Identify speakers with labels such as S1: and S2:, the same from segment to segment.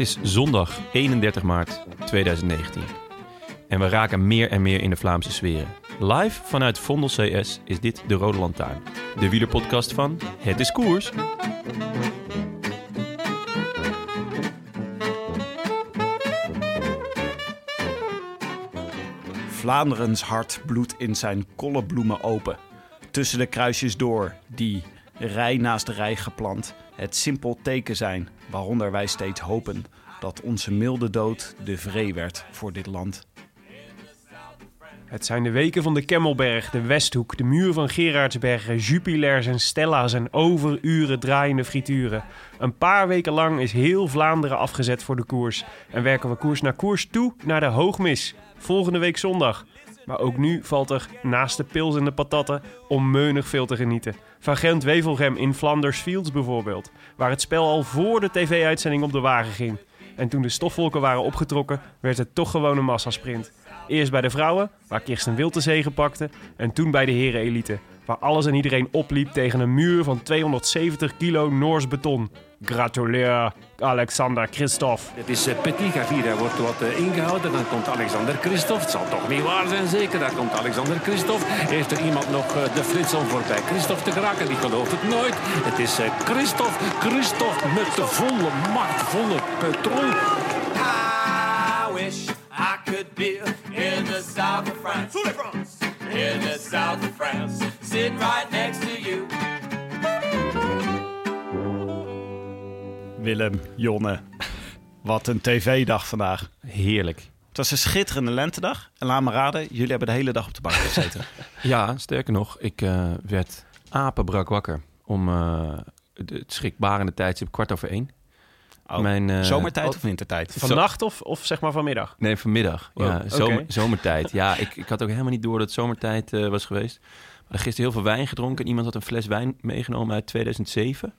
S1: Het is zondag 31 maart 2019. En we raken meer en meer in de Vlaamse sferen. Live vanuit Vondel CS is dit de Rode Lantaarn. De wielerpodcast van Het is Koers.
S2: Vlaanderens hart bloedt in zijn kolle bloemen open. Tussen de kruisjes door, die, rij naast rij geplant, het simpel teken zijn waaronder wij steeds hopen dat onze milde dood de vree werd voor dit land.
S3: Het zijn de weken van de Kemmelberg, de Westhoek, de muur van Gerardsbergen, Jupilers en Stella's en overuren draaiende frituren. Een paar weken lang is heel Vlaanderen afgezet voor de koers. En werken we koers naar koers toe naar de Hoogmis. Volgende week zondag. Maar ook nu valt er naast de pils en de patatten onmeunig veel te genieten. Van Gent-Wevelgem in Flanders Fields bijvoorbeeld. Waar het spel al voor de tv-uitzending op de wagen ging. En toen de stofwolken waren opgetrokken, werd het toch gewoon een massasprint. Eerst bij de vrouwen, waar Kirsten Wild de zege pakte. En toen bij de heren-elite, waar alles en iedereen opliep tegen een muur van 270 kilo Noors beton. Gratuleer, Alexander Christophe.
S4: Het is uh, Petit Gavier, hij wordt wat uh, ingehouden. Dan komt Alexander Christophe. Het zal toch niet waar zijn, zeker. Daar komt Alexander Christophe. Heeft er iemand nog uh, de flits om voorbij Christophe te geraken? Die gelooft het nooit. Het is Christophe. Christophe met de volle macht, volle petrol.
S5: I wish I could be in the south of France. In the south of France. Sitting right next to you.
S2: Willem, Jonne, wat een tv-dag vandaag.
S1: Heerlijk.
S2: Het was een schitterende lentedag. En laat me raden, jullie hebben de hele dag op de bank gezeten.
S1: Ja, sterker nog, ik uh, werd apenbrak wakker om uh, het schrikbarende tijdstip kwart over één.
S2: Oh, Mijn, uh, zomertijd of wintertijd?
S3: Vannacht of, of zeg maar vanmiddag?
S1: Nee, vanmiddag.
S3: Oh,
S1: ja, zomer,
S3: okay.
S1: zomertijd. Ja, ik, ik had ook helemaal niet door dat het zomertijd uh, was geweest. Maar gisteren heel veel wijn gedronken. En iemand had een fles wijn meegenomen uit 2007.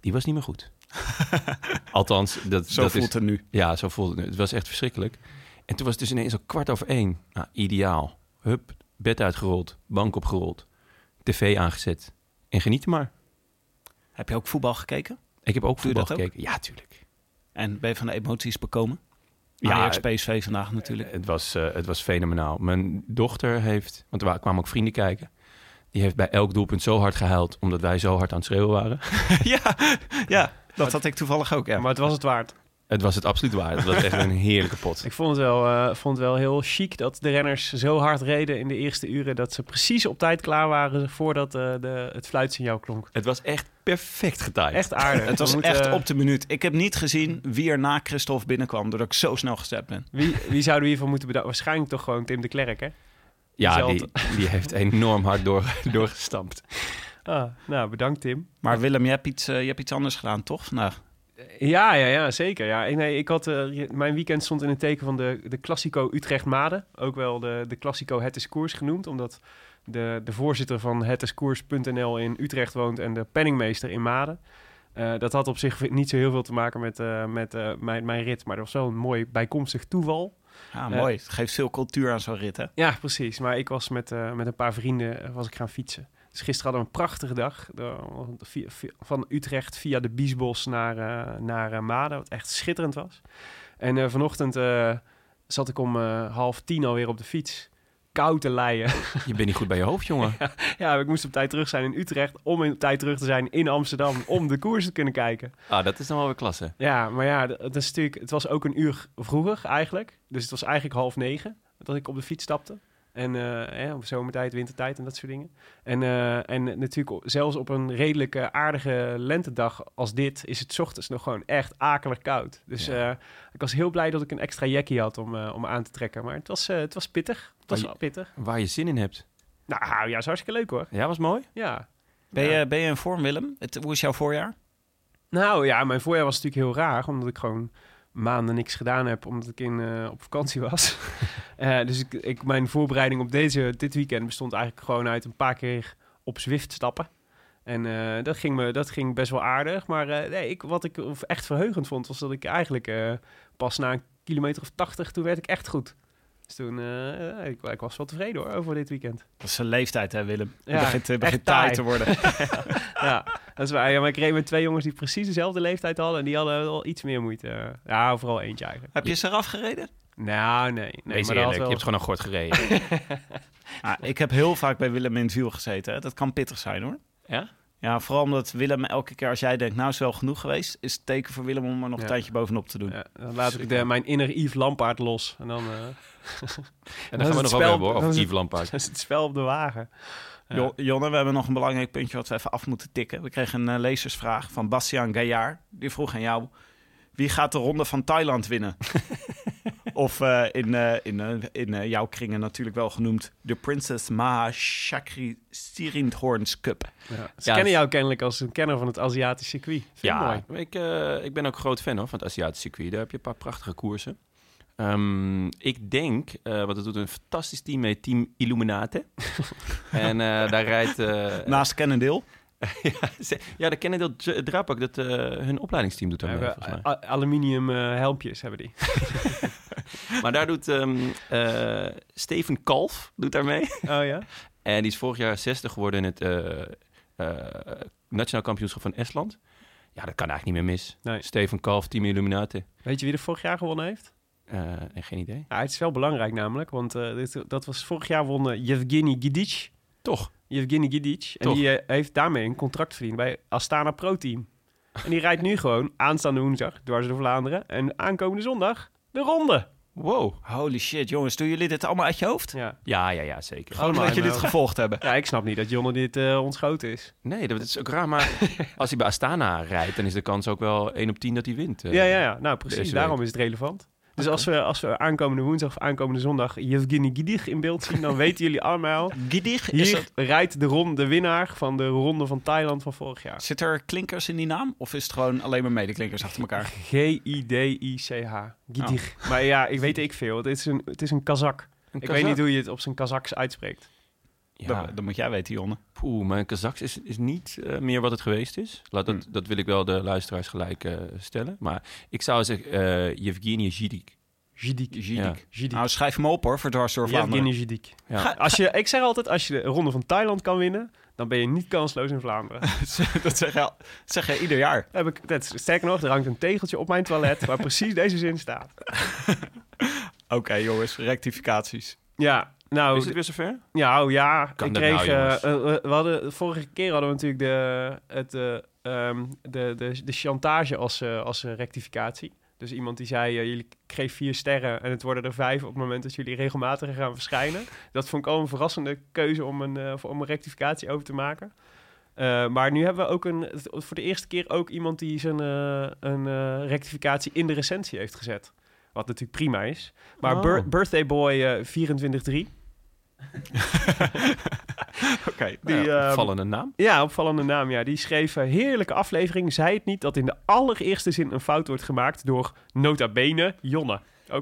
S1: Die was niet meer goed. Althans, dat,
S2: zo
S1: dat
S2: voelt
S1: is,
S2: het nu.
S1: Ja, zo voelt het nu. Het was echt verschrikkelijk. En toen was het dus ineens al kwart over één. Nou, ideaal. Hup, bed uitgerold, bank opgerold, tv aangezet. En genieten maar.
S2: Heb je ook voetbal gekeken?
S1: Ik heb ook
S2: Doe
S1: voetbal
S2: ook?
S1: gekeken. Ja, tuurlijk.
S2: En ben je van de emoties bekomen?
S1: Ja,
S2: Ajax, PSV vandaag natuurlijk.
S1: Het was, uh, het was fenomenaal. Mijn dochter heeft, want er kwamen ook vrienden kijken. Die heeft bij elk doelpunt zo hard gehuild, omdat wij zo hard aan het schreeuwen waren.
S2: ja, ja, dat had ik toevallig ook. Ja.
S3: Maar het was het waard.
S1: Het was het absoluut waard. Het was echt een heerlijke pot.
S3: Ik vond het, wel, uh, vond het wel heel chic dat de renners zo hard reden in de eerste uren... dat ze precies op tijd klaar waren voordat uh, de, het fluitsignaal klonk.
S1: Het was echt perfect getimed.
S3: Echt aardig.
S2: het was echt op de minuut. Ik heb niet gezien wie er na Christophe binnenkwam... doordat ik zo snel gestept ben.
S3: Wie, wie zouden we hiervan moeten bedanken? Waarschijnlijk toch gewoon Tim de Klerk, hè?
S1: Ja, die, die heeft enorm hard door, doorgestampt.
S3: Ah, nou, bedankt Tim.
S2: Maar Willem, je hebt iets, uh, je hebt iets anders gedaan, toch? vandaag?
S3: Ja, ja, ja, zeker. Ja. Ik, nee, ik had, uh, mijn weekend stond in het teken van de, de Classico Utrecht-Maden. Ook wel de, de Classico Het is Koers genoemd, omdat de, de voorzitter van hetiskoers.nl in Utrecht woont en de penningmeester in Maden. Uh, dat had op zich niet zo heel veel te maken met, uh, met uh, mijn, mijn rit, maar dat was wel een mooi bijkomstig toeval.
S2: Ja, mooi. Het geeft veel cultuur aan zo'n rit, hè?
S3: Ja, precies. Maar ik was met, met een paar vrienden was ik gaan fietsen. Dus gisteren hadden we een prachtige dag. Van Utrecht via de Biesbos naar, uh, naar uh, Maden, wat echt schitterend was. En uh, vanochtend zat ik om half tien alweer op de fiets. koud te leien.
S1: Je bent niet goed bij je hoofd, jongen.
S3: ja, ik moest op tijd terug zijn in Utrecht om in tijd terug te zijn in Amsterdam om de koers te kunnen kijken.
S1: Ah, dat is dan wel weer klasse.
S3: Ja, maar ja, d- het, is natuurlijk, het was ook een uur vroeger eigenlijk. Dus het was eigenlijk half negen dat ik op de fiets stapte. En eh ja, op zomertijd, wintertijd en dat soort dingen. En, eh, en natuurlijk zelfs op een redelijk eh, aardige lentedag als dit... is het ochtends nog gewoon echt akelig koud. Dus ik was heel blij dat ik een extra jackie had om, om aan te trekken. Maar het was, het was pittig. Het was
S1: Oh,
S3: wel pittig.
S1: Waar je zin in hebt.
S3: Nou ja, is hartstikke leuk hoor.
S1: Ja, was mooi?
S3: Ja.
S2: Ben,
S3: Ja.
S2: je, ben je in vorm, Willem? Het, hoe is jouw voorjaar?
S3: Nou ja, mijn voorjaar was natuurlijk heel raar, omdat ik gewoon maanden niks gedaan heb, omdat ik in, eh, op vakantie was. Eh, dus ik, mijn voorbereiding op deze, dit weekend bestond eigenlijk gewoon uit een paar keer op Zwift stappen. En eh, dat, ging me, dat ging best wel aardig. Maar nee, ik, wat ik echt verheugend vond, was dat ik eigenlijk pas na een kilometer of tachtig, toen werd ik echt goed. Dus toen, eh, ik, ik was wel tevreden hoor, over dit weekend.
S2: Dat is een leeftijd, hè, Willem?
S3: Ja,
S2: begint, eh, begint taai te worden.
S3: ja, dat is waar. Ja, maar ik reed met twee jongens die precies dezelfde leeftijd hadden. En die hadden wel iets meer moeite. Ja, vooral eentje eigenlijk.
S2: Heb je ze eraf gereden?
S3: Nou, nee. nee
S1: Wees
S3: maar
S1: eerlijk,
S3: had
S1: je
S3: wel...
S1: hebt gewoon een gort gereden.
S2: Ah, ik heb heel vaak bij Willem in het wiel gezeten. Hè. Dat kan pittig zijn, hoor.
S1: ja?
S2: Ja, vooral omdat Willem elke keer als jij denkt, nou is wel genoeg geweest, is het teken voor Willem om er nog
S3: Ja.
S2: een tandje bovenop te doen.
S3: Ja, dan laat ik de, mijn inner Yves Lampaard los. En dan, eh,
S1: En
S3: Dat
S1: dan
S3: is
S1: gaan we
S3: het
S1: nog
S3: spel-
S1: over hebben, hoor.
S3: het-
S1: Yves Lampaard.
S3: dat is het spel op de wagen. Ja.
S2: Jonne, we hebben nog een belangrijk puntje wat we even af moeten tikken. We kregen een eh, lezersvraag van Bastiaan Gaillard. Die vroeg aan jou, wie gaat de ronde van Thailand winnen? of eh, in, eh, in, eh, in jouw kringen natuurlijk wel genoemd... de Princess Maha Chakri Sirindhorns Cup.
S3: Ja. Ze
S1: Ja,
S3: kennen
S1: dus-
S3: jou kennelijk als een kenner van het Aziatisch circuit. Vind
S1: Ja,
S3: mooi.
S1: ik, eh, ik ben ook een groot fan hoor, van het Aziatische circuit. Daar heb je een paar prachtige koersen. Ehm, ik denk, eh want het doet een fantastisch team mee, Team Illuminate. en eh, daar rijdt... eh,
S2: Naast Cannondale.
S1: ja, ze- ja, de Kennedy Drapak, dat eh, hun opleidingsteam doet daar
S3: We
S1: mee,
S3: hebben
S1: volgens mij.
S3: aluminium eh, helmpjes hebben die.
S1: Maar daar doet ehm, eh, Steven Kalf doet daar mee.
S3: Oh ja?
S1: En die is vorig jaar 60 geworden in het eh, eh, Nationaal Kampioenschap van Estland. Ja, dat kan eigenlijk niet meer mis.
S3: Nee.
S1: Steven Kalf, Team Illuminati.
S3: Weet je wie er vorig jaar gewonnen heeft?
S1: Eh, en geen idee.
S3: Ja, het is wel belangrijk namelijk, want eh, dit, dat was vorig jaar won uh, Yevgeny Gidic.
S1: Toch?
S3: Yevgeny Gidic. En
S1: Toch?
S3: die eh, heeft daarmee een contract verdiend bij Astana Pro Team. En die rijdt nu gewoon aanstaande woensdag dwars door Vlaanderen. En aankomende zondag de ronde.
S1: Wow.
S2: Holy shit, jongens. Doen jullie dit allemaal uit je hoofd?
S3: Ja,
S1: Ja, ja, ja, zeker.
S2: Gewoon omdat jullie
S3: in
S2: gevolgd hebben.
S3: ja ik snap niet dat Jonne dit eh ontschoten is.
S1: Nee, dat is ook raar. Maar als hij bij Astana rijdt, dan is de kans ook wel 1 op 10 dat hij wint. eh.
S3: ja, ja, ja. Nou, precies. Daarom is het relevant. Dus als we, als we aankomende woensdag of aankomende zondag Yevgeny Gidic in beeld zien, dan weten jullie allemaal...
S2: Gidig, is dat,
S3: rijdt de, ronde, de winnaar van de ronde van Thailand van vorig jaar.
S2: zit er klinkers in die naam? Of is het gewoon alleen maar medeklinkers achter elkaar?
S3: G-I-D-I-C-H. Gidig. Maar ja, ik weet ik veel. Het is een, het is een Kazak.
S1: Een
S3: Ik
S1: Kazak.
S3: weet niet hoe je het op zijn Kazaks uitspreekt.
S1: Ja,
S2: Dat, dat moet jij weten, Jonne.
S1: poeh, een Kazaks is, is niet eh, meer wat het geweest is. Laat dat,
S3: Hm.
S1: dat wil ik wel de luisteraars gelijk eh, stellen. Maar ik zou zeggen, eh Yevgeny Zidik.
S3: Gidik.
S1: Ja.
S3: Gidik.
S2: Nou, schrijf hem op hoor, voor dwars door Vlaanderen.
S3: Yevgeny Gidik.
S1: Ja.
S3: Als je, ik zeg altijd, als je de ronde van Thailand kan winnen, dan ben je niet kansloos in Vlaanderen.
S2: dat zeg je, al- dat zeg je ieder jaar.
S3: Heb ik, dat is, sterker nog, er hangt een tegeltje op mijn toilet waar precies deze zin staat.
S2: Oké jongens, rectificaties.
S3: Ja, nou,
S1: Is het weer zover?
S3: Ja, oh ja.
S1: Kan
S3: ik kreeg.
S1: nou,
S3: eh, eh, eh, we hadden, vorige keer hadden we natuurlijk de, het, eh, ehm, de, de, de chantage als, eh, als rectificatie. Dus iemand die zei: jullie geven vier sterren en het worden er vijf op het moment dat jullie regelmatig gaan verschijnen. Dat vond ik al een verrassende keuze om een, eh, om een rectificatie over te maken. Eh, maar nu hebben we ook een, voor de eerste keer ook iemand die zijn een rectificatie in de recensie heeft gezet. Wat natuurlijk prima is. Maar
S1: Oh.
S3: bir- Birthday Boy eh 24-3.
S2: Oké.
S3: Die,
S1: Ja,
S3: ehm,
S1: opvallende naam.
S3: Ja, opvallende naam. Ja. Die schreef een heerlijke aflevering. Zei het niet dat in de allereerste zin een fout wordt gemaakt door nota bene Jonne.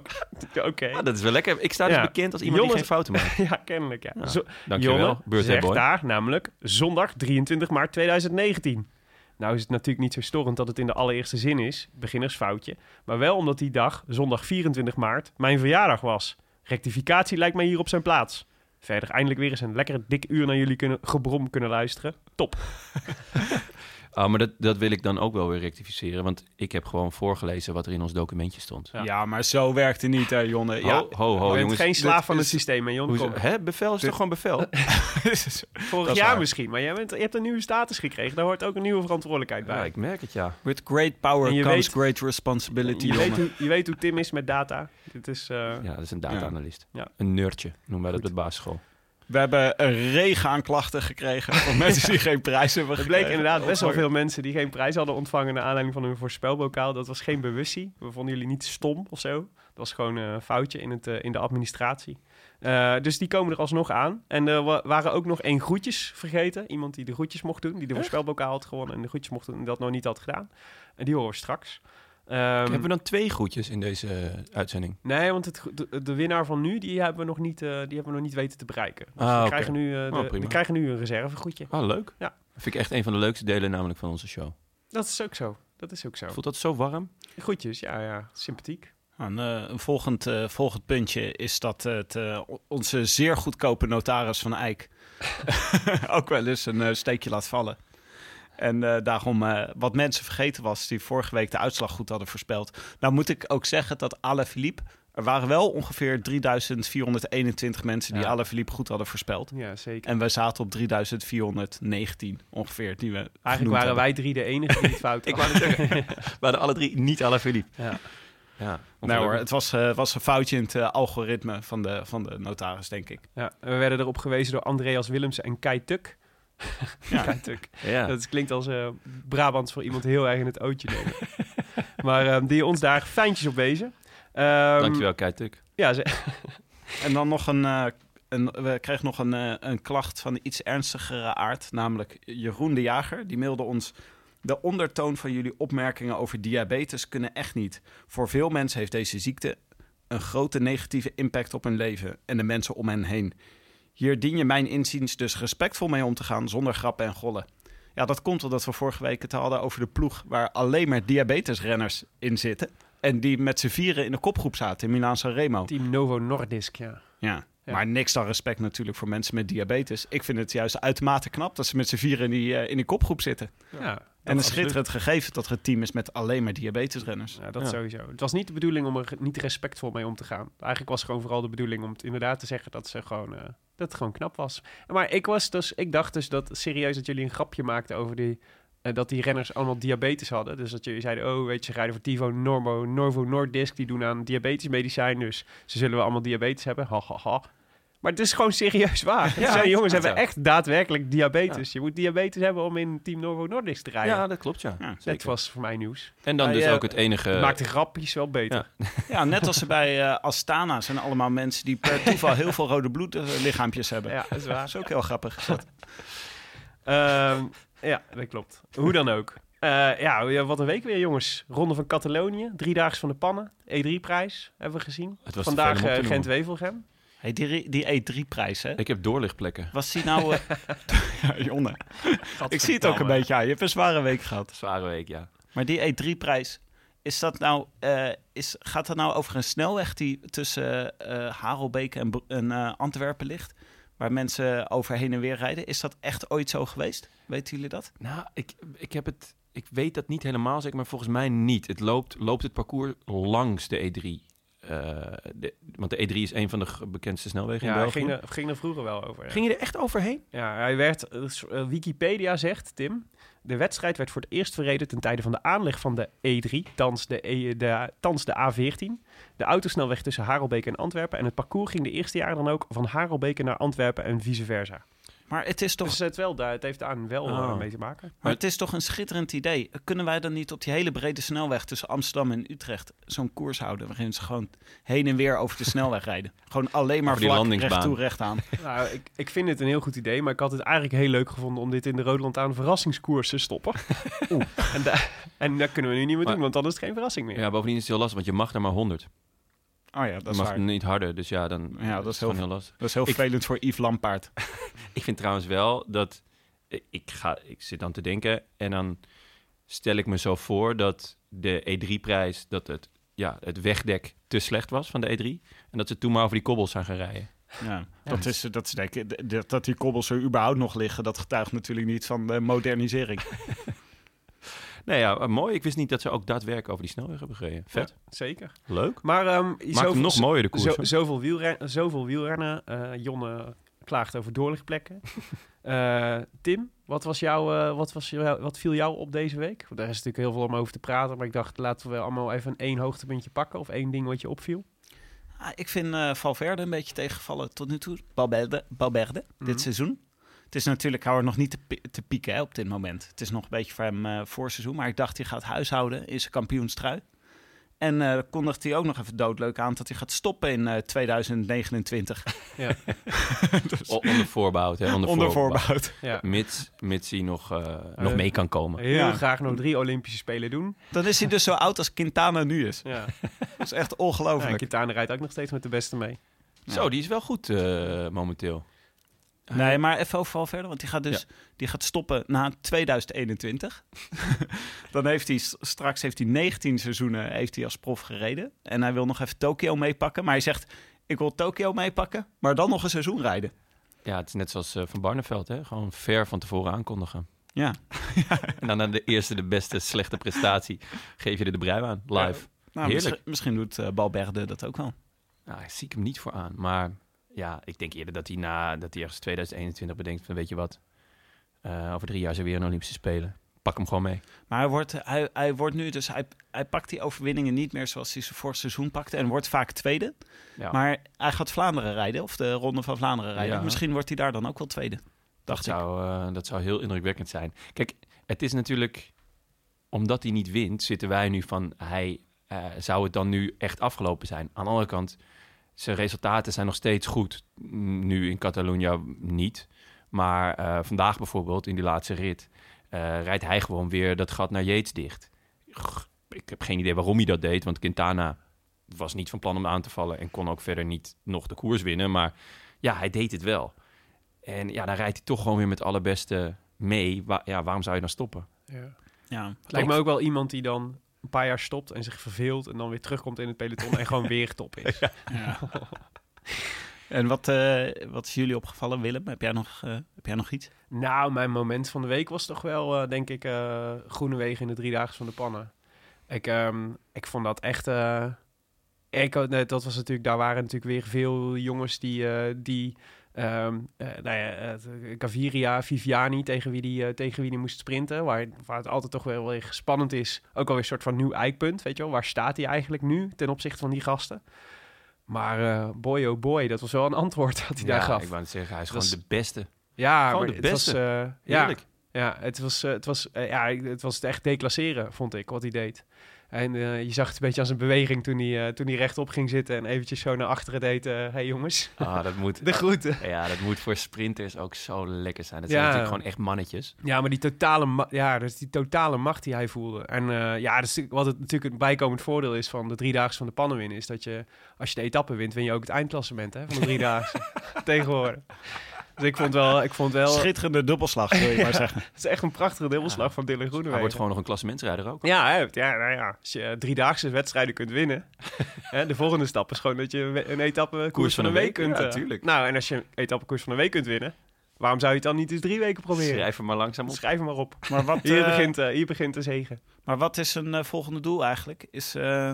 S3: Oké.
S1: Ah, dat is wel lekker. Ik sta dus
S3: Ja.
S1: bekend als iemand die geen fouten maakt.
S3: Ja, kennelijk. Ja.
S1: Ja,
S3: Zo-
S1: Dankjewel,
S3: Jonne zegt daar namelijk zondag 23 maart 2019. Nou is het natuurlijk niet zo storend dat het in de allereerste zin is. Beginnersfoutje. Maar wel omdat die dag, zondag 24 maart, mijn verjaardag was. Rectificatie lijkt mij hier op zijn plaats. Verder eindelijk weer eens een lekker dik uur naar jullie kunnen, gebrom kunnen luisteren. Top.
S1: Ah, maar dat, dat wil ik dan ook wel weer rectificeren. Want ik heb gewoon voorgelezen wat er in ons documentje stond.
S3: Ja.
S2: Ja, maar zo werkt het niet, hè, Jonne. Ja,
S1: Ho, ho, ho,
S3: je bent geen slaaf van het
S2: is-
S3: systeem, hè, Jon?
S1: Hoezo-. Hè? Bevel is toch gewoon bevel?
S3: Vorig jaar
S2: waar.
S3: misschien, maar jij bent, je hebt een nieuwe status gekregen. Daar hoort ook een nieuwe verantwoordelijkheid bij.
S1: Ja, ik merk het, ja.
S2: With great power comes
S3: weet-
S2: great responsibility,
S3: je,
S2: Jonne.
S3: weet hoe, je weet hoe Tim is met data. Dit is... eh,
S1: Ja, dat is een data-analyst.
S3: Ja.
S1: Een nerdje, noemen wij dat op de basisschool.
S2: We hebben een regen aan klachten gekregen van mensen die geen prijs hebben
S3: Er bleek
S2: gekregen.
S3: inderdaad best wel veel mensen die geen prijs hadden ontvangen naar aanleiding van hun voorspelbokaal. Dat was geen bewustzijn. We vonden jullie niet stom of zo. Dat was gewoon eh, een foutje in, het, eh, in de administratie. Eh, dus die komen er alsnog aan. En er wa- waren ook nog één groetjes vergeten. Iemand die de groetjes mocht doen, die de voorspelbokaal had gewonnen en de groetjes mocht doen en dat nog niet had gedaan. En die horen we straks. Ehm,
S1: Hebben we dan twee groetjes in deze uitzending?
S3: Nee, want het, de, de winnaar van nu, die hebben we nog niet, eh, die hebben we nog niet weten te bereiken. Dus
S1: Ah,
S3: we,
S1: oké.
S3: krijgen nu, eh, de-
S1: Oh, prima.
S3: we krijgen nu een reservegroetje.
S1: Oh, leuk.
S3: Ja.
S1: Dat vind ik echt een van de leukste delen namelijk van onze show.
S3: Dat is ook zo. Dat is ook zo.
S1: Voelt dat zo warm?
S3: Groetjes, ja, ja. Sympathiek.
S2: Een, eh, een volgend, eh, volgend puntje is dat het, eh, onze zeer goedkope notaris van Eijk ook wel eens een steekje laat vallen. En eh, daarom eh, wat mensen vergeten was, die vorige week de uitslag goed hadden voorspeld. Nou moet ik ook zeggen dat Alaphilippe, er waren wel ongeveer 3421 mensen die
S3: Ja.
S2: Alaphilippe goed hadden voorspeld.
S3: Ja, zeker.
S2: En wij zaten op 3419 ongeveer, die we
S3: Eigenlijk waren wij drie de enige die het fout
S1: Ik
S3: hadden.
S1: wou net zeggen, we hadden alle drie niet alle Philippe.
S3: Ja.
S1: Ja,
S2: Nee hoor, het was, eh, was een foutje in het algoritme van de, van de notaris, denk ik.
S3: Ja, en we werden erop gewezen door Andreas Willemsen en Kai Tuk.
S2: Ja.
S3: Kai Tuk.
S1: Ja.
S3: Dat klinkt als eh Brabants voor iemand heel erg in het ootje nemen. maar ehm, die ons daar fijntjes op wezen. Ehm,
S1: Dankjewel, Keituk.
S3: Ja, ze,
S2: En dan nog een, eh, een we kregen nog een, eh, een klacht van iets ernstigere aard, namelijk Jeroen de Jager. Die mailde ons. De ondertoon van jullie opmerkingen over diabetes kunnen echt niet. Voor veel mensen heeft deze ziekte een grote negatieve impact op hun leven en de mensen om hen heen. Hier dien je mijn inziens dus respectvol mee om te gaan, zonder grappen en gollen. Ja, dat komt omdat we vorige week het hadden over de ploeg waar alleen maar diabetesrenners in zitten. En die met z'n vieren in de kopgroep zaten in Milaan Sanremo.
S3: team Novo Nordisk, ja.
S2: Ja.
S3: Ja.
S2: Maar niks dan respect natuurlijk voor mensen met diabetes. Ik vind het juist uitermate knap dat ze met z'n vieren in die, eh, in die kopgroep zitten.
S3: ja
S2: een schitterend gegeven dat een team is met alleen maar diabetesrenners.
S3: Ja, dat
S1: Ja.
S3: sowieso. Het was niet de bedoeling om er niet respectvol mee om te gaan. Eigenlijk was gewoon vooral de bedoeling om het inderdaad te zeggen dat ze gewoon, eh, dat het gewoon knap was. Maar ik was dus, ik dacht dus dat serieus dat jullie een grapje maakten over die, eh, dat die renners allemaal diabetes hadden. Dus dat jullie zeiden, oh weet je, ze rijden voor Tivo, Normo, Novo Nordisk, die doen aan diabetesmedicijn, dus ze zullen wel allemaal diabetes hebben. Ha, ha, ha. Maar het is gewoon serieus waar.
S1: Ja,
S3: Zijn jongens hebben
S1: zo.
S3: echt daadwerkelijk diabetes. Je moet diabetes hebben om in Team Novo Nordisk te rijden.
S1: Ja, dat klopt, ja.
S2: Ja,
S3: dat was voor mij nieuws.
S1: En dan dus
S3: ja,
S1: ook het enige...
S3: Maakt de grapjes wel beter.
S1: Ja.
S2: Ja, net als ze bij eh, Astana zijn allemaal mensen die per toeval heel veel rode bloedlichaampjes hebben.
S3: Ja, dat is waar.
S2: Dat is ook heel grappig. dat.
S3: Ehm, ja, dat klopt. Hoe dan ook. Eh, ja, wat een week weer, jongens. Ronde van Catalonië, Driedaags van de Pannen, E3-prijs, hebben we gezien.
S1: Het was te
S3: Vandaag eh. Gent-Wevelgem.
S2: Hey, die, die E3-prijs, hè?
S1: Ik heb doorlichtplekken.
S2: Was die nou... eh, ja, Jonne. Ik zie het ook een beetje aan. Je hebt een zware week gehad.
S1: Zware week, ja.
S2: Maar die E3-prijs, is dat nou, eh, is, gaat dat nou over een snelweg die tussen eh Harelbeek en, eh, Antwerpen ligt? Waar mensen over heen en weer rijden. Is dat echt ooit zo geweest? Weten jullie dat?
S1: Nou, ik, ik heb het... Ik weet dat niet helemaal zeker, maar volgens mij niet. Het loopt, loopt het parcours langs de E3. Eh, de, want de E3 is een van de bekendste snelwegen in
S3: Ja,
S1: België.
S3: ging er, ging er vroeger wel over. ja.
S1: Ging je er echt overheen?
S3: Ja, hij werd, eh, eh, Wikipedia zegt, Tim, de wedstrijd werd voor het eerst verreden ten tijde van de aanleg van de E3, thans de, E- de, thans de A14. De autosnelweg tussen Harelbeke en Antwerpen. En het parcours ging de eerste jaar dan ook van Harelbeke naar Antwerpen en vice versa.
S2: Maar het is toch,
S3: Dus het, wel, daar- het heeft daar wel eh,
S1: Oh.
S3: mee te maken.
S2: maar het is toch een schitterend idee. Kunnen wij dan niet op die hele brede snelweg tussen Amsterdam en Utrecht zo'n koers houden... waarin ze gewoon heen en weer over de snelweg rijden? Gewoon alleen maar vlak,
S1: landingsbaan.
S2: recht toe, recht aan.
S3: Nou, ik, ik vind het een heel goed idee, maar ik had het eigenlijk heel leuk gevonden om dit in de Rode Lantaarn verrassingskoers te stoppen. Oeh. En, da- en dat kunnen we nu niet meer
S1: Maar-
S3: doen, want dan is het geen verrassing meer.
S1: Ja, bovendien is het heel lastig, want je mag er maar 100.
S2: Oh ja, dat is
S1: mag
S2: waar.
S1: niet harder, dus ja, dan
S2: Ja, dat is
S1: gewoon
S2: heel-
S1: heel lastig.
S2: Dat is heel
S1: Ik-
S2: vervelend voor Yves Lampaard.
S1: Ik vind trouwens wel dat... Ik, ga, ik zit dan te denken en dan stel ik me zo voor dat de E3-prijs... dat het, ja, het wegdek te slecht was van de E3. En dat ze toen maar over die kobbels zijn gaan rijden.
S2: Ja, dat, is, dat, is, denk ik, dat, dat die kobbels er überhaupt nog liggen, dat getuigt natuurlijk niet van de modernisering.
S1: Nee, ja, eh, mooi. Ik wist niet dat ze ook daadwerkelijk over die snelweg hebben gereden. Vet.
S3: Zeker.
S1: Leuk.
S3: Maar ehm
S1: Maakt
S3: zoveel-
S1: hem nog mooier, de koers.
S3: Zo, zoveel, wielren, zoveel wielrennen. Eh, Jonne klaagt over doorlichtplekken. Eh, Tim, wat, was jouw, eh, wat, was jou, wat viel jou op deze week? Want daar is natuurlijk heel veel om over te praten. Maar ik dacht, laten we allemaal even een één hoogtepuntje pakken. Of één ding wat je opviel.
S2: Ah, ik vind eh, Valverde een beetje tegengevallen tot nu toe. Balberde, Balberde
S3: Mhm.
S2: dit seizoen. Het is natuurlijk, hou er nog niet te, pi- te pieken hè, op dit moment. Het is nog een beetje voor hem eh voorseizoen. Maar ik dacht, hij gaat huishouden in zijn kampioenstrui. En eh kondigt hij ook nog even doodleuk aan dat hij gaat stoppen in eh, 2029.
S1: O- onder voorbehoud, hè. Onder,
S2: Onder
S1: voorbehoud.
S2: voorbehoud.
S3: Ja.
S1: Mits, mits hij nog, eh, nog mee kan komen.
S3: Heel
S2: Ja.
S3: graag nog drie Olympische Spelen doen.
S2: Dan is hij dus zo oud als Quintana nu is.
S3: Ja.
S2: Dat is echt
S3: ja
S2: ongelooflijk.
S3: Quintana rijdt ook nog steeds met de beste mee.
S1: Zo, die is wel goed eh, momenteel.
S2: Nee, maar even over Valverde, want die gaat dus die gaat stoppen na 2021. Dan heeft hij straks heeft hij 19 seizoenen heeft hij als prof gereden. En hij wil nog even Tokio meepakken. Maar hij zegt, ik wil Tokio meepakken, maar dan nog een seizoen rijden.
S1: Ja, het is net zoals eh, Van Barneveld, hè. Gewoon ver van tevoren aankondigen.
S2: Ja,
S1: En dan aan de eerste, de beste, slechte prestatie geef je er de brui aan, live.
S2: nou,
S1: Heerlijk.
S2: misschien, misschien doet eh Balberde dat ook wel.
S1: Nou, ik zie ik hem niet voor aan. Maar ja, ik denk eerder dat hij na dat hij ergens 2021 bedenkt van weet je wat, eh, over drie jaar zijn we weer een Olympische Spelen. Pak hem gewoon mee.
S2: Maar hij wordt, hij, hij wordt nu dus, hij, hij pakt die overwinningen niet meer zoals hij ze vorig seizoen pakte. En wordt vaak tweede.
S1: Ja.
S2: Maar hij gaat Vlaanderen rijden, of de Ronde van Vlaanderen rijden.
S1: Ja.
S2: Misschien wordt hij daar dan ook wel tweede.
S1: dat,
S2: Dacht ik.
S1: zou, eh, dat zou heel indrukwekkend zijn. Kijk, het is natuurlijk, omdat hij niet wint, zitten wij nu van hij eh, zou het dan nu echt afgelopen zijn. Aan de andere kant, zijn resultaten zijn nog steeds goed. Mm, Nu in Catalunya niet. Maar eh, vandaag bijvoorbeeld, in die laatste rit, eh, rijdt hij gewoon weer dat gat naar Yates dicht. Ik heb geen idee waarom hij dat deed, want Quintana was niet van plan om aan te vallen en kon ook verder niet nog de koers winnen. Maar ja, hij deed het wel. En ja, dan rijdt hij toch gewoon weer met alle beste mee. Wa- ja, waarom zou je dan stoppen?
S3: Ja.
S2: Ja.
S3: Het lijkt me ook wel iemand die dan een paar jaar stopt en zich verveelt en dan weer terugkomt in het peloton en gewoon weer top is.
S2: Ja. en wat, eh, wat is jullie opgevallen, Willem? Heb jij nog, eh, heb jij nog iets?
S3: Nou, mijn moment van de week was toch wel, eh, denk ik, eh Groene Wegen in de Driedaagse van de Pannen. Ik, ehm, ik vond dat echt... eh, ik, nee, dat was natuurlijk, daar waren natuurlijk weer veel jongens die... eh, die eh, nou ja, eh, Gaviria, Viviani, tegen wie die, eh, tegen wie die moest sprinten. Waar, waar het altijd toch wel weer spannend is. Ook alweer een soort van nieuw eikpunt, weet je wel. Waar staat hij eigenlijk nu ten opzichte van die gasten? Maar boy oh boy, dat was wel een antwoord dat hij daar gaf.
S1: ik wou het zeggen, hij is
S3: Dat
S1: gewoon de beste.
S3: Ja,
S1: Gewoon
S3: maar
S1: de
S3: het was,
S1: beste.
S3: ja, het was, het was, ja, het was het echt declasseren, vond ik, wat hij deed. En eh, je zag het een beetje aan zijn beweging toen hij, eh, toen hij rechtop ging zitten en eventjes zo naar achteren deed. Hé hey jongens,
S1: Ah, dat moet,
S3: de groeten.
S1: ja, dat moet voor sprinters ook zo lekker zijn. Dat
S3: Ja.
S1: zijn natuurlijk gewoon echt mannetjes.
S3: Ja, maar die totale, ja, dus die totale macht die hij voelde. En eh, ja, dus wat het natuurlijk een bijkomend voordeel is van de driedaagse van de pannen winnen, is dat je, als je de etappe wint, win je ook het eindklassement hè, van de driedaagse. Tegenwoordig. Dus ik vond wel, ik vond wel,
S2: Schitterende dubbelslag, wil je maar zeggen.
S3: het is echt een prachtige dubbelslag van Dylan
S1: Hij
S3: Groenewegen.
S1: wordt gewoon nog een klassementsrijder ook.
S3: Ja, hè, ja, nou ja, als je driedaagse wedstrijden kunt winnen. hè, de volgende stap is gewoon dat je een etappe koers, van, een week, kunt.
S1: ja,
S3: eh, nou, en als je een etappe koers van een week kunt winnen, waarom zou je het dan niet eens drie weken proberen?
S1: Schrijf hem maar langzaam op.
S3: Schrijf hem maar op.
S2: Maar wat,
S3: Hier,
S2: eh,
S3: begint, eh, hier begint de zegen.
S2: maar wat is een volgende doel eigenlijk? Is, eh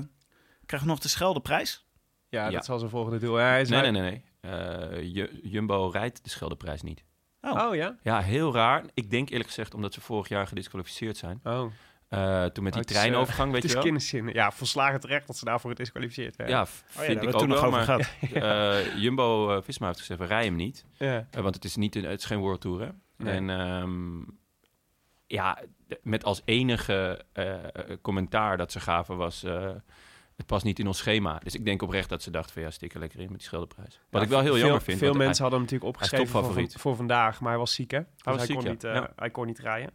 S2: we nog de Scheldeprijs?
S3: Ja,
S1: Ja.
S3: dat is al zijn volgende doel. Ja, hij is
S1: Nee,
S3: uit-
S1: nee, nee. nee. Eh, Ju- Jumbo rijdt de Scheldeprijs niet.
S3: Oh ja?
S1: Ja, heel raar. Ik denk eerlijk gezegd omdat ze vorig jaar gedisqualificeerd zijn.
S3: Oh,
S1: Eh, toen met die
S3: Oh, het is,
S1: treinovergang,
S3: het
S1: weet
S3: is
S1: je wel.
S3: kinderzin. Ja, volslagen terecht dat ze daarvoor gedisqualificeerd werden.
S1: Ja,
S2: Oh ja,
S1: vind ik ook
S2: het toen
S1: wel.
S2: nog over
S1: maar
S2: gehad.
S1: eh, Jumbo eh, Visma heeft gezegd, we rijden hem niet.
S3: Ja.
S1: Eh, want het is, niet een, het is geen World Tour, hè?
S3: Nee.
S1: En ehm, ja, met als enige eh, eh, commentaar dat ze gaven was... het past niet in ons schema. Dus ik denk oprecht dat ze dachten van ja, stik er lekker in met die Scheldeprijs. Wat
S3: Ja,
S1: ik wel heel
S3: veel,
S1: jammer vind.
S3: Veel
S1: hij-
S3: mensen hadden hem natuurlijk opgeschreven voor, voor vandaag, maar hij was ziek hè? Dus hij,
S1: was ziek,
S3: kon niet, eh, hij kon niet rijden.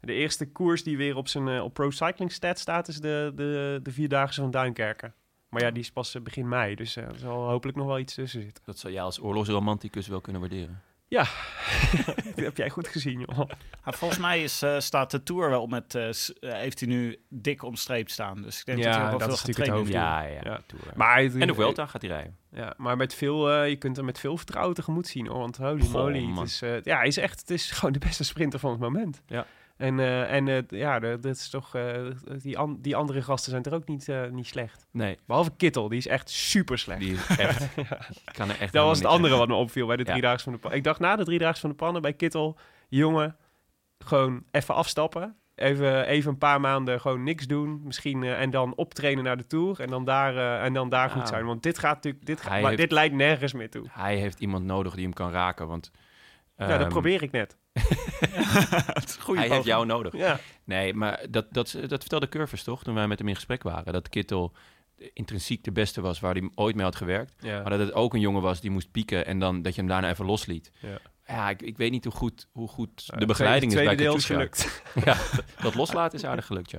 S3: De eerste koers die weer op zijn eh, op Pro Cycling Stat staat is de, de, de Vierdaagse van Duinkerken. Maar ja, die is pas eh, begin mei, dus er zal hopelijk nog wel iets tussen zitten.
S1: Dat zou jij als oorlogsromanticus wel kunnen waarderen.
S3: Dat heb jij goed gezien, joh.
S2: Volgens mij is, eh, staat de Tour wel met, eh, eh, heeft hij nu dik omstreept staan. Dus ik denk
S3: Ja,
S2: dat hij ook wel
S3: dat
S2: veel
S3: is
S2: gaat trainen.
S1: Ja, ja.
S3: Ja.
S1: Tour.
S3: Maar,
S1: en de Vuelta gaat hij rijden.
S3: Ja, maar met veel, je kunt er met veel vertrouwen tegemoet zien, hoor. Want holy moly, het is, eh, ja, hij is echt, het is gewoon de beste sprinter van het moment.
S1: Ja.
S3: En, eh, en eh, ja, dat is toch, eh, die, an- die andere gasten zijn er ook niet, niet slecht.
S1: Nee,
S3: Behalve Kittel, die is echt super slecht.
S1: die is echt... kan er echt
S3: Dat was het andere wat me opviel bij de
S1: Ja.
S3: Driedaagse van de Pannen. Ik dacht na de Driedaagse van de Pannen bij Kittel, jongen, gewoon even afstappen. Even, even een paar maanden gewoon niks doen. Misschien, en dan optrainen naar de Tour. En dan daar, en dan daar goed
S1: Nou.
S3: zijn. Want dit gaat natuurlijk, dit, gaat, maar
S1: heeft-
S3: dit leidt nergens meer toe.
S1: Hij heeft iemand nodig die hem kan raken, want...
S3: ja, dat
S1: ehm,
S3: probeer ik net.
S1: Hij heeft jou nodig.
S3: Ja.
S1: Nee, maar dat, dat, dat vertelde Curvers toch, toen wij met hem in gesprek waren. Dat Kittel intrinsiek de beste was waar hij ooit mee had gewerkt.
S3: Ja.
S1: Maar dat het ook een jongen was die moest pieken en dan dat je hem daarna even losliet.
S3: Ja.
S1: Ja, ik, ik weet niet hoe goed, hoe goed de begeleiding
S3: tweede,
S1: is bij
S3: tweede deel is
S1: Katusha.
S3: gelukt.
S1: Ja, dat, loslaten is aardig gelukt, ja.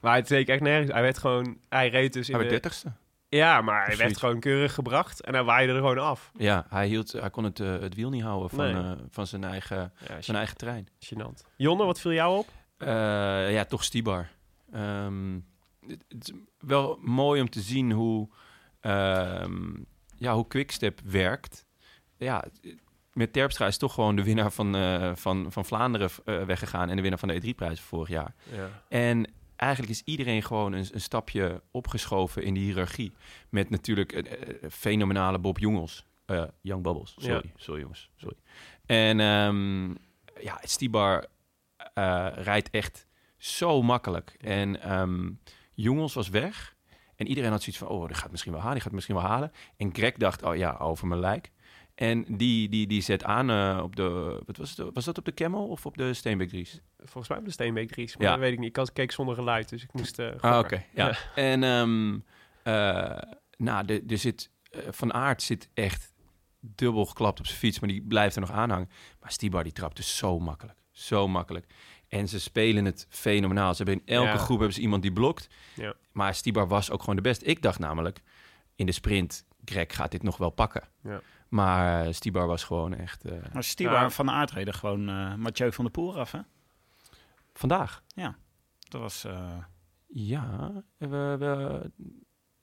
S3: Maar het leek echt nergens. Hij werd gewoon, hij reed dus in
S1: Hij werd
S3: de,
S1: dertigste.
S3: Ja, maar hij werd gewoon keurig gebracht. En hij waaide er gewoon af.
S1: Ja, hij, hield, hij kon het, eh, het wiel niet houden van,
S3: Nee.
S1: eh, van zijn, eigen,
S3: Ja,
S1: zijn eigen trein.
S3: gênant. Jonne, wat viel jou op?
S1: Eh, ja, toch Stibar. Ehm, het, het is wel mooi om te zien hoe, ehm ja, hoe Quickstep werkt. Ja, met Terpstra is toch gewoon de winnaar van, van, van Vlaanderen weggegaan... en de winnaar van de E3-prijs vorig jaar.
S3: Ja.
S1: En eigenlijk is iedereen gewoon een, een stapje opgeschoven in die hiërarchie. Met natuurlijk een eh, fenomenale Bob Jongels. Eh Young Bubbles, sorry. Sorry jongens, sorry. En ehm, ja, Stibar eh, rijdt echt zo makkelijk. En ehm Jongels was weg. En iedereen had zoiets van, oh, die gaat misschien wel halen, die gaat het misschien wel halen. En Greg dacht, oh ja, over mijn lijk. En die, die, die zet aan eh, op de, wat was het, was dat op de Camel of op de Steenbeek Dries?
S3: Volgens mij op de Steenbeek Dries. Maar
S1: Ja.
S3: dat weet ik niet. Ik had- keek zonder geluid, dus ik moest... eh
S1: Ah, oké. ja. En ehm, eh, nou, er zit, Van Aert zit echt dubbel geklapt op zijn fiets, maar die blijft er nog aanhangen. Maar Stibar die trapt dus zo makkelijk. Zo makkelijk. En ze spelen het fenomenaal. Ze hebben in elke
S3: Ja.
S1: groep hebben ze iemand die blokt.
S3: Ja.
S1: Maar Stibar was ook gewoon de beste. Ik dacht namelijk, in de sprint, Greg gaat dit nog wel pakken.
S3: Ja.
S1: Maar eh, Stibar was gewoon echt... eh,
S2: Maar Stibar
S3: Ja.
S2: Van Aert reden gewoon eh Mathieu van der Poel af, hè?
S1: vandaag.
S2: Dat was... eh,
S1: Ja, we, we,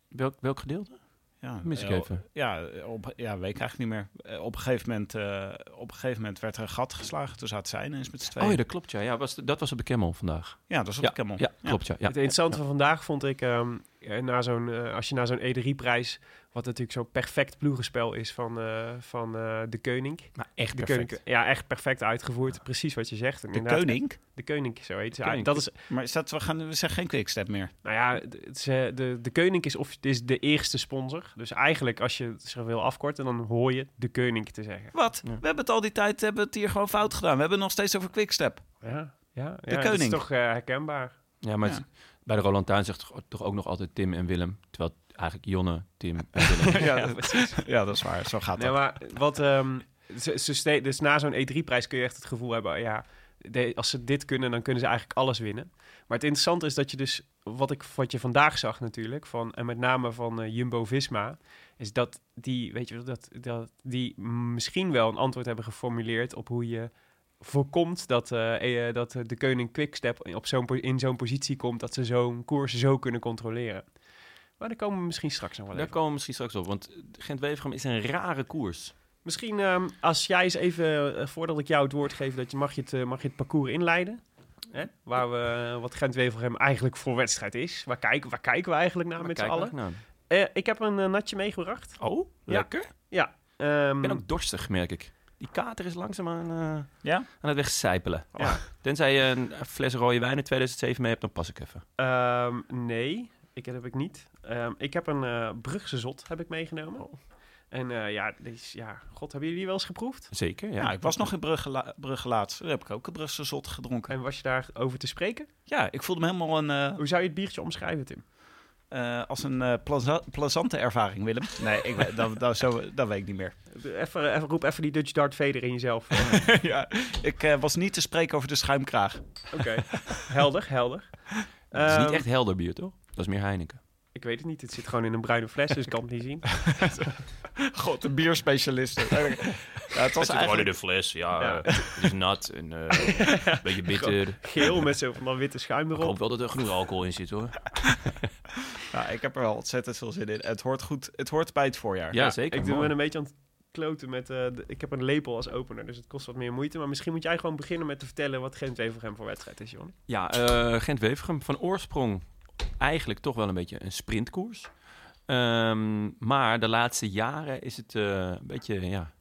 S1: welk, welk gedeelte?
S2: ja,
S1: Mis ik even.
S2: Ja, op, ja, weet ik eigenlijk niet meer. Op een gegeven moment, eh, op een gegeven moment werd er een gat geslagen. Toen zaten zij ineens met z'n
S1: Oh
S2: tweeën.
S1: ja, dat klopt. Ja, ja was, dat was op de Camel vandaag.
S2: Ja, dat is op
S1: ja,
S2: de Camel.
S1: Ja, klopt. Ja, ja.
S3: Het interessante van vandaag vond ik, ehm, eh, na zo'n, als je na zo'n E3-prijs, wat natuurlijk zo'n perfect ploegenspel is van, eh, van eh, de Koning.
S1: Maar echt
S3: De
S1: perfect.
S3: Koning, ja, echt perfect uitgevoerd. Precies wat je zegt. En
S2: De Koning?
S3: De Koning, zo heet ze.
S1: Koning.
S3: Dat is,
S2: Maar is dat, we, gaan, we zeggen geen quickstep meer.
S3: nou ja, de, het is, eh, de, de Koning is, of, is de eerste sponsor. Dus eigenlijk, als je het zo wil afkorten, dan hoor je de Koning te zeggen.
S2: Wat?
S1: Ja.
S2: We hebben het al die tijd hebben het hier gewoon fout gedaan. We hebben het nog steeds over quickstep.
S3: Ja, ja, ja
S2: De
S3: Dat is toch herkenbaar.
S1: Ja, maar
S2: Ja.
S1: het- bij de Roland Tuin zegt toch, toch ook nog altijd Tim en Willem. Terwijl eigenlijk Jonne, Tim en Willem.
S2: ja,
S3: Ja,
S2: dat, ja, dat is waar. Zo gaat
S3: Nee,
S2: dat.
S3: maar wat, ehm, ze, ze ste- dus na zo'n E3-prijs kun je echt het gevoel hebben, ja, de- als ze dit kunnen, dan kunnen ze eigenlijk alles winnen. Maar het interessante is dat je dus, wat, ik, wat je vandaag zag natuurlijk, van, en met name van eh, Jumbo-Visma, is dat die, weet je wel, dat, dat die misschien wel een antwoord hebben geformuleerd op hoe je voorkomt dat, eh, eh, dat de Koning Quickstep op zo'n, in zo'n positie komt dat ze zo'n koers zo kunnen controleren. Maar daar komen we misschien straks nog wel
S1: Daar
S3: even.
S1: komen we misschien straks op. Want Gent-Wevergem is een rare koers.
S3: Misschien ehm, als jij eens even, eh, voordat ik jou het woord geef, dat je, mag, je het, eh, mag je het parcours inleiden. Hè? Waar we, eh, wat Gent-Wevelgem eigenlijk voor wedstrijd is. Waar kijken, waar kijken we eigenlijk naar met z'n allen? Eh, ik heb een natje meegebracht.
S1: Oh, lekker.
S3: Ja. ehm,
S1: Ik ben ook dorstig, merk ik. Die kater is langzaam aan, eh,
S2: Ja?
S1: aan het wegcijpelen.
S3: Ja.
S1: Tenzij je een fles rode wijn in 2007 mee hebt, dan pas ik even.
S3: ehm, nee, ik, heb ik niet. Ehm, ik heb een eh Brugse zot heb ik meegenomen.
S1: Oh.
S3: En eh, ja, deze, ja, god, hebben jullie die wel eens geproefd?
S1: Zeker, ja.
S2: Ja, ik was nog in Brugge, la- Brugge laatst. Daar heb ik ook een Brugse zot gedronken.
S3: En was je daar over te spreken?
S2: Ja, ik voelde me helemaal een, eh,
S3: Hoe zou je het biertje omschrijven, Tim?
S2: eh, als een plaza- plezante ervaring, Willem. Nee, ik, weet- dat, dat, zo, dat weet ik niet meer.
S3: Even, even, roep even die Dutch Dart Vader in jezelf.
S2: ja, ik eh, was niet te spreken over de schuimkraag.
S3: Oké, helder, helder.
S1: Het is niet
S3: Ehm,
S1: echt helder bier, toch? Dat is meer Heineken.
S3: Ik weet het niet, het zit gewoon in een bruine fles, dus ik kan het niet zien.
S2: God, de bierspecialist. ja, het was eigenlijk...
S1: de fles, ja.
S3: Ja.
S1: Het is nat en eh, een beetje bitter.
S3: Geel met zo van dat witte schuim
S1: Ik
S3: erop.
S1: hoop wel dat er genoeg alcohol in zit, hoor.
S2: Ja, ik heb er wel ontzettend veel zin in. Het hoort goed. Het hoort bij het voorjaar.
S1: Ja, zeker.
S3: Ik doe me een beetje aan het kloten met... eh, de- ik heb een lepel als opener, dus het kost wat meer moeite. Maar misschien moet jij gewoon beginnen met te vertellen wat Gent-Wevelgem voor wedstrijd is, Jon.
S1: Ja, eh Gent-Wevergem van oorsprong eigenlijk toch wel een beetje een sprintkoers. Ehm, maar de laatste jaren is het eh, een beetje ja,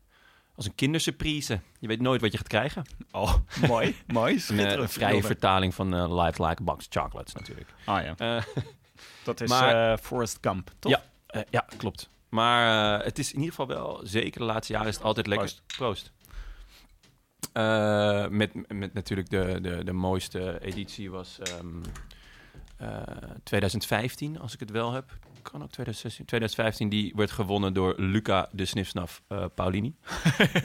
S1: als een kindersurprise. Je weet nooit wat je gaat krijgen.
S2: Oh, mooi. mooi.
S1: Een, eh,
S2: Schitterend.
S1: een vrije vertaling van eh, Life Like a Box Chocolates natuurlijk.
S2: Ah ja, dat is
S1: Maar-
S2: Forrest Gump, toch?
S1: Ja. ja, klopt. Maar het is in ieder geval wel, zeker de laatste jaren is het altijd lekker. Proost. Eh, met, met natuurlijk de, de, de mooiste editie was ehm, eh, 2015, als ik het wel heb. Kan ook 2016. 2015, die werd gewonnen door Luca de Snifsnaf eh, Paulini.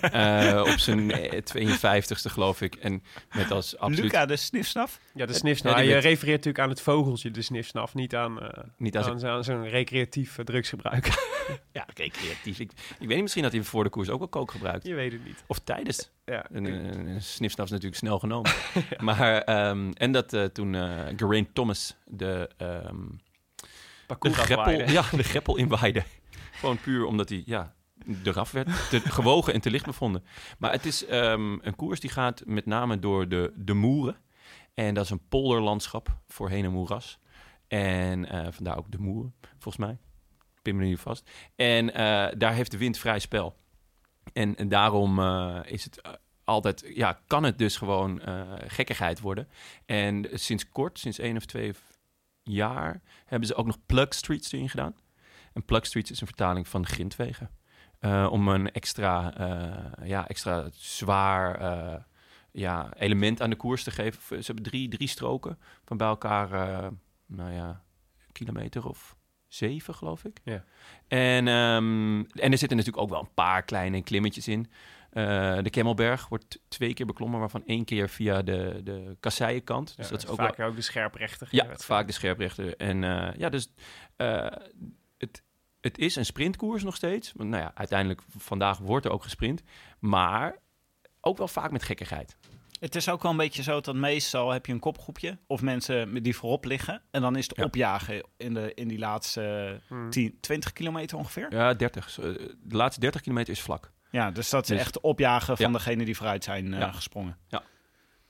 S1: Eh, op zijn eh, 52ste, geloof ik. En met als absoluut...
S2: Luca de Snifsnaf?
S3: Ja, de
S1: Ja,
S3: snifsnaf.
S1: die
S3: je
S1: werd-
S3: refereert natuurlijk aan het vogeltje, de snifsnaf. Niet aan, eh,
S1: Niet
S3: aan zo'n zo'n recreatief eh, drugsgebruik.
S1: Ja, recreatief. Ik, ik weet niet, misschien dat hij voor de koers ook wel kook gebruikt.
S3: je weet het niet.
S1: Of tijdens.
S3: Ja.
S1: Een, een, een snifsnaf is natuurlijk snel genomen. Maar, ehm, en dat eh, toen eh Geraint Thomas de, ehm de,
S3: Parcours
S1: greppel, ja, de greppel inwaaide. Gewoon puur omdat hij ja, eraf werd. Te gewogen en te licht bevonden. Maar het is ehm, een koers die gaat met name door de, de Moeren. En dat is een polderlandschap, voorheen een moeras. En eh, vandaar ook de Moeren, volgens mij. Pin me er niet vast. En eh, daar heeft de wind vrij spel. En, en daarom eh, is het altijd, ja, kan het dus gewoon gekkigheid worden. En sinds kort, sinds één of twee jaar, hebben ze ook nog plug streets erin gedaan. En plug streets is een vertaling van grindwegen. Eh, om een extra, eh, ja, extra zwaar eh, ja, element aan de koers te geven. Ze hebben drie, drie stroken van bij elkaar, nou ja, een kilometer of zeven, geloof ik.
S3: Ja.
S1: En, ehm, en er zitten natuurlijk ook wel een paar kleine klimmetjes in. Eh, de Kemmelberg wordt twee keer beklommen, waarvan één keer via de, de kasseijenkant. Dus
S3: Ja,
S1: dat is ook wel,
S3: vaak ook de scherprechter.
S1: ja, vaak de scherprechter. En eh, ja, dus eh, het, het is een sprintkoers nog steeds. Want nou ja, uiteindelijk vandaag wordt er ook gesprint. Maar ook wel vaak met gekkigheid.
S2: Het is ook wel een beetje zo dat meestal heb je een kopgroepje of mensen die voorop liggen. En dan is het
S1: Ja.
S2: opjagen in, de, in die laatste
S3: Hmm.
S2: 10, 20 kilometer ongeveer.
S1: Ja, 30. Eh, De laatste 30 kilometer is vlak.
S2: Ja, dus dat is
S1: Dus-
S2: echt opjagen van
S1: Ja.
S2: degene die vooruit zijn eh,
S1: Ja.
S2: gesprongen.
S1: Ja.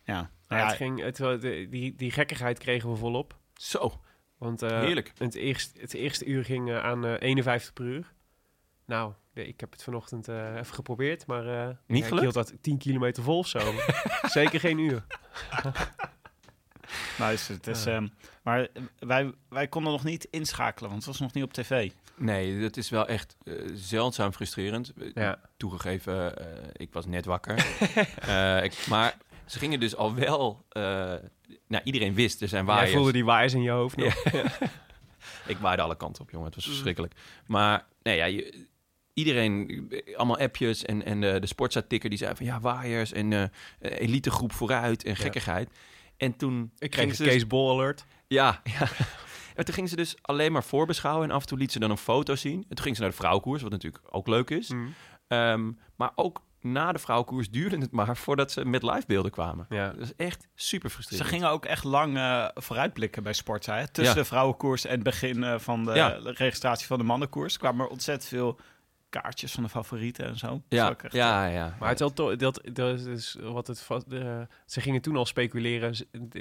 S2: Ja.
S3: Ja,
S2: Nou ja,
S3: het ging, het, de- die, die gekkigheid kregen we volop.
S1: Zo,
S3: Want eh,
S1: heerlijk.
S3: het, eerste, het eerste uur ging eh, aan eh, 51 per uur. Nou, ik heb het vanochtend eh, even geprobeerd, maar eh,
S1: Niet
S3: ja, ik
S1: gelukt?
S3: hield dat 10 kilometer vol of zo. Zeker geen uur.
S2: nice. Het is, ehm, maar wij, wij konden nog niet inschakelen, want het was nog niet op tv.
S1: Nee, dat is wel echt eh, zeldzaam frustrerend. Eh,
S3: Ja.
S1: Toegegeven, eh, ik was net wakker. Eh, ik, maar ze gingen dus al wel... eh, nou, iedereen wist, er zijn
S3: Jij
S1: waaiers.
S3: voelde die waaiers in je hoofd nog.
S1: Ik waaide alle kanten op, jongen. Het was
S3: Mm.
S1: verschrikkelijk. Maar nee, ja, je- iedereen, allemaal appjes en, en de, de die zei van ja, waaiers en eh elitegroep vooruit en gekkigheid. En toen
S3: Ik kreeg een
S1: ze dus-
S3: alert.
S1: ja, ja. En toen gingen ze dus alleen maar voorbeschouwen en af en toe liet ze dan een foto zien. En toen gingen ze naar de vrouwenkoers, wat natuurlijk ook leuk is.
S3: Mm.
S1: Ehm, maar ook na de vrouwenkoers duurde het maar voordat ze met livebeelden kwamen.
S3: Ja.
S1: Dat is echt super
S2: Ze
S1: frustrerend.
S2: gingen ook echt lang eh, vooruitblikken bij Sportza. Tussen
S1: Ja.
S2: de vrouwenkoers en het begin eh, van de
S1: Ja.
S2: registratie van de mannenkoers kwamen er ontzettend veel kaartjes van de favorieten en zo.
S1: Ja,
S2: ook echt,
S1: ja, ja.
S3: Maar het is wel to- dat, dat is wat het ze gingen toen al speculeren.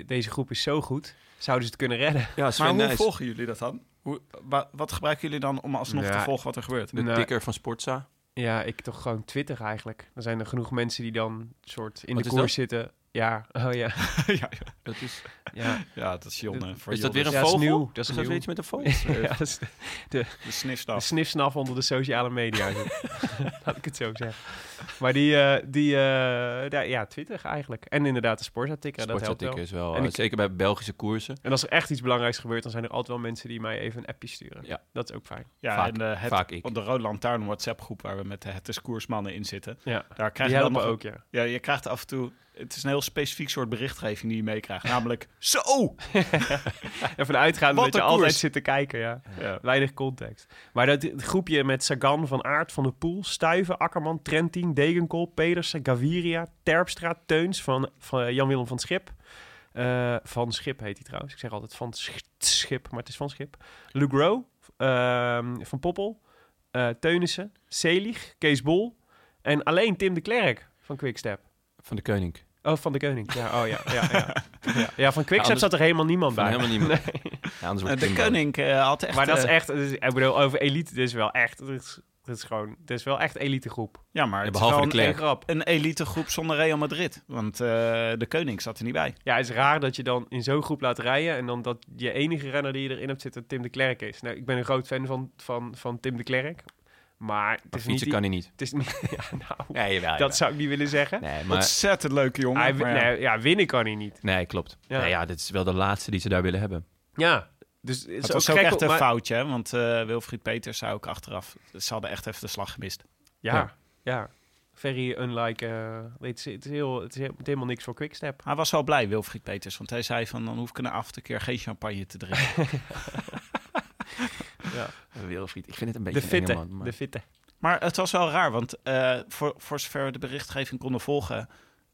S3: Deze groep is zo goed. Zouden ze het kunnen redden?
S1: ja, Sven
S2: Maar hoe volgen jullie dat dan? Hoe, wa- wat gebruiken jullie dan om alsnog
S3: Ja.
S2: te volgen wat er gebeurt?
S1: de
S3: Nou,
S1: tikker van Sportza.
S3: Ja, ik toch gewoon Twitter eigenlijk. Er zijn er genoeg mensen die dan soort in
S1: Wat
S3: de koers zitten. Ja, oh ja.
S2: ja,
S1: Dat is,
S3: ja.
S2: ja, dat is Jonne. Voor
S1: is dat weer een
S3: Ja, dat is
S1: vogel?
S3: nieuw, dat is
S1: dat
S3: nieuw.
S1: weer iets met een vogel?
S3: ja, dat is de,
S2: de
S3: de
S2: snifstaf?
S3: snifsnaf onder de sociale media. Laat ik het zo zeggen. Maar die, eh, die eh, ja, ja, Twitter eigenlijk. En inderdaad de sportartikel, dat helpt wel.
S1: Is wel,
S3: En
S1: eh,
S3: ik-
S1: zeker bij Belgische koersen.
S3: En als er echt iets belangrijks gebeurt, dan zijn er altijd wel mensen die mij even een appje sturen.
S1: Ja.
S3: Dat is ook fijn.
S2: Ja,
S1: Vaak-
S2: en eh, het,
S1: vaak ik.
S2: de Rode Lantaarn WhatsApp groep waar we met de Het is Koersmannen in zitten.
S3: Ja.
S2: Daar krijg
S3: Die
S2: je dan
S3: helpen
S2: nog
S3: ook, ja.
S2: Ja, je krijgt af en toe... Het is een heel specifiek soort berichtgeving die je meekrijgt. Namelijk, zo!
S3: Ervan uitgaan
S2: Wat
S3: dat je altijd zit te kijken, ja.
S2: Ja.
S3: Weinig context. Maar dat het groepje met Sagan, Van Aert, Van der Poel, Stuiven, Akkerman, Trentin, Degenkolb, Pedersen, Gaviria, Terpstra, Teuns van, van Jan-Willem van Schip. Eh, van Schip heet hij trouwens. Ik zeg altijd van Sch- Schip, maar het is van Schip. Lugro, ehm, Van Poppel, eh Teunissen, Selig, Kees Bol, En alleen Tim de Klerk van Quickstep.
S1: Van de Koning.
S3: Oh, van de Koning. Ja, oh ja. Ja, ja. ja. ja van Quickstep zat er helemaal niemand bij.
S1: helemaal niemand.
S3: Nee.
S1: Ja, anders wordt
S2: de koning eh, had echt...
S3: Maar dat is
S2: eh,
S3: echt, dus, ik bedoel, over elite, dit is wel echt, dit is, dit is gewoon, dit is wel echt elite groep.
S2: Ja, maar
S1: Ja,
S2: het is
S1: behalve de
S2: een,
S1: Klerk.
S3: grap.
S2: een elite groep zonder Real Madrid. Want eh, de koning zat er niet bij.
S3: Ja, het is raar dat je dan in zo'n groep laat rijden en dan dat je enige renner die je erin hebt zitten Tim de Klerk is. Nou, ik ben een groot fan van, van, van Tim de Klerk, maar het is niet...
S1: fietsen kan hij niet.
S3: Het is niet, ja, nou,
S1: Nee, jawel,
S3: dat zou ik niet willen zeggen.
S1: Nee, maar...
S2: Ontzettend leuke jongen.
S3: Hij,
S2: maar ja.
S3: nee, ja, winnen kan hij niet.
S1: Nee, klopt.
S3: Ja.
S1: Ja. ja, dit is wel de laatste die ze daar willen hebben.
S3: Ja, dus het is
S2: was ook echt een
S3: maar-
S2: foutje, hè? want eh, Wilfried Peters zei ook achteraf... ze hadden echt even de slag gemist.
S3: Ja,
S1: Ja.
S3: ja. Very unlike... eh, het, is, het, is heel, het is heel- helemaal niks voor Quickstep.
S2: Hij was wel blij, Wilfried Peters, want hij zei van... dan hoef ik na af toe keer geen champagne te drinken.
S3: Ja.
S1: Wilfried, ik vind het een
S3: De
S1: beetje een enge
S3: fitte,
S1: man. maar-
S3: de fitte.
S2: maar het was wel raar, want eh, voor, voor zover we de berichtgeving konden volgen...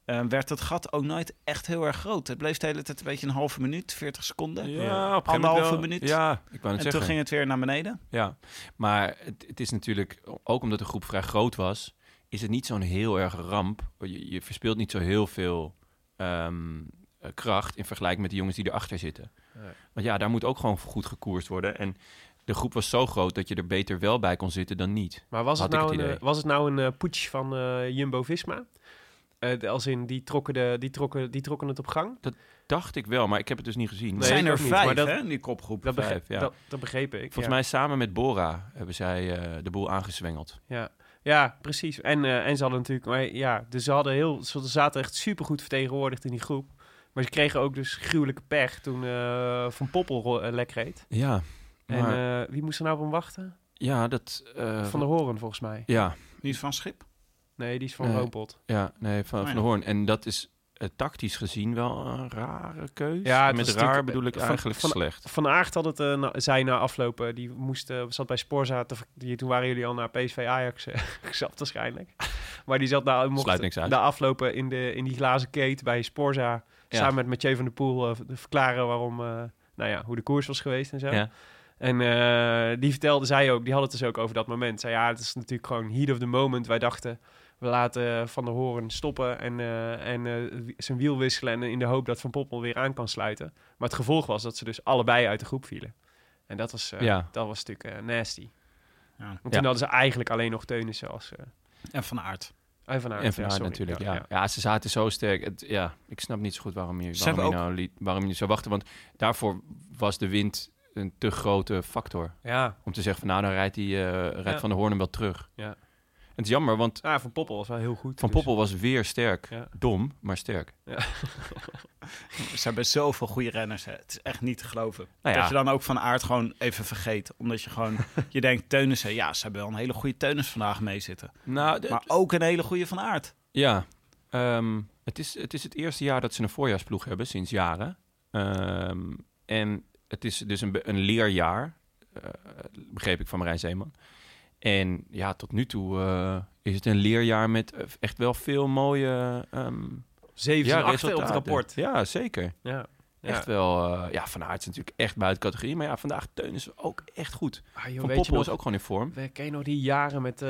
S2: eh, werd het gat ook nooit echt heel erg groot. Het bleef de hele tijd een beetje een halve minuut, 40 seconden.
S1: Ja, op
S2: Anderhalve
S1: wel.
S2: minuut.
S1: Ja, ik wou het
S2: en
S1: zeggen.
S2: toen ging het weer naar beneden.
S1: Ja, maar het, het is natuurlijk, ook omdat de groep vrij groot was, is het niet zo'n heel erg ramp. Je, je verspeelt niet zo heel veel ehm, eh, kracht in vergelijking met de jongens die erachter zitten.
S3: Nee.
S1: Want ja, daar moet ook gewoon goed gekoerst worden. En de groep was zo groot dat je er beter wel bij kon zitten dan niet.
S3: Maar was het,
S1: Had ik
S3: nou
S1: het
S3: een,
S1: idee.
S3: was het nou een eh, putsch van eh, Jumbo-Visma? Eh, als in, die trokken, de, die, trokken, die trokken het op gang?
S1: Dacht ik wel, maar ik heb het dus niet gezien.
S3: Nee,
S2: zijn er
S3: niet,
S2: vijf,
S3: maar dat-
S2: hè, in die kopgroep.
S3: Dat,
S1: Vijf,
S3: begreep,
S1: ja.
S3: dat, dat begreep ik.
S1: Volgens
S3: ja.
S1: mij samen met Bora hebben zij eh, de boel aangezwengeld.
S3: Ja, ja precies. En, eh, en ze hadden natuurlijk... Maar ja, dus ze, hadden heel, ze zaten echt supergoed vertegenwoordigd in die groep. Maar ze kregen ook dus gruwelijke pech toen eh, Van Poppel lek reed.
S1: Ja,
S3: En
S1: maar,
S3: eh, wie moest er nou op hem wachten?
S1: ja, dat... eh,
S3: Van der Hoorn volgens mij.
S1: Ja,
S2: Niet van Schip.
S3: Nee, die is van. Roompot.
S1: Ja, nee, van,
S2: Oh,
S1: van de Hoorn. En dat is eh, tactisch gezien wel een rare keus.
S3: Ja, het
S1: Met raar bedoel ik
S3: van-
S1: eigenlijk
S3: van-
S1: slecht.
S3: Van Aert had het, eh, na, zei na aflopen, die moest, eh, zat bij Sporza, te, die, toen waren jullie al naar PSV Ajax eh, gezet waarschijnlijk. Maar die zat nou, mocht
S1: Sluit niks uit.
S3: aflopen in, de, in die glazen keet bij Sporza,
S1: Ja.
S3: samen met Mathieu van der Poel, verklaren waarom, eh, nou ja, hoe de koers was geweest en zo.
S1: Ja.
S3: En eh, die vertelde zij ook, die had het dus ook over dat moment. Zei ja, het is natuurlijk gewoon heat of the moment. Wij dachten, we laten Van der Hoorn stoppen en, eh, en eh, zijn wiel wisselen en in de hoop dat Van Poppel weer aan kan sluiten. Maar het gevolg was dat ze dus allebei uit de groep vielen. En dat was, eh,
S1: Ja.
S3: dat was natuurlijk eh, nasty.
S2: Ja.
S3: Want
S1: Ja.
S3: toen hadden ze eigenlijk alleen nog Teunissen als... eh
S2: En Van Aert.
S3: en Van Aert.
S1: En Van
S3: Ja,
S1: Aert
S3: sorry.
S1: natuurlijk, ja, ja. ze zaten zo sterk. Het, ja, ik snap niet zo goed waarom je, waarom je, nou liet, waarom je zou wachten. Want daarvoor was de wind een te grote factor.
S3: Ja,
S1: Om te zeggen van nou, dan rijdt, die, eh, rijdt
S3: Ja.
S1: Van der Hoorn hem wel terug.
S3: Ja.
S1: Het is jammer, want
S3: Ah, Van Poppel was wel heel goed.
S1: Van
S3: dus-
S1: Poppel was weer sterk.
S3: Ja.
S1: Dom, maar sterk.
S2: Ze hebben zoveel goede renners. Hè. Het is echt niet te geloven.
S1: Nou ja.
S2: Dat je dan ook Van Aert gewoon even vergeet. Omdat je gewoon... je denkt, Teunissen... Ja, ze hebben wel een hele goede Teunis vandaag mee zitten.
S1: Nou, de-
S2: Maar ook een hele goede Van Aert.
S1: Ja, ehm, het, is, het is het eerste jaar dat ze een voorjaarsploeg hebben, sinds jaren. Ehm, en het is dus een, een leerjaar, eh, begreep ik van Marijn Zeeman. En ja, tot nu toe eh, is het een leerjaar met eh, echt wel veel mooie ehm
S3: Zeven
S1: ja,
S3: op het rapport.
S1: Ja, zeker.
S3: Ja. Ja.
S1: Echt wel. eh, ja, Van Aert is natuurlijk echt buiten categorie. Maar ja, vandaag Teun is ook echt goed.
S3: Ah, joh,
S1: Van Poppel is ook gewoon in vorm.
S3: We ken je nog die jaren met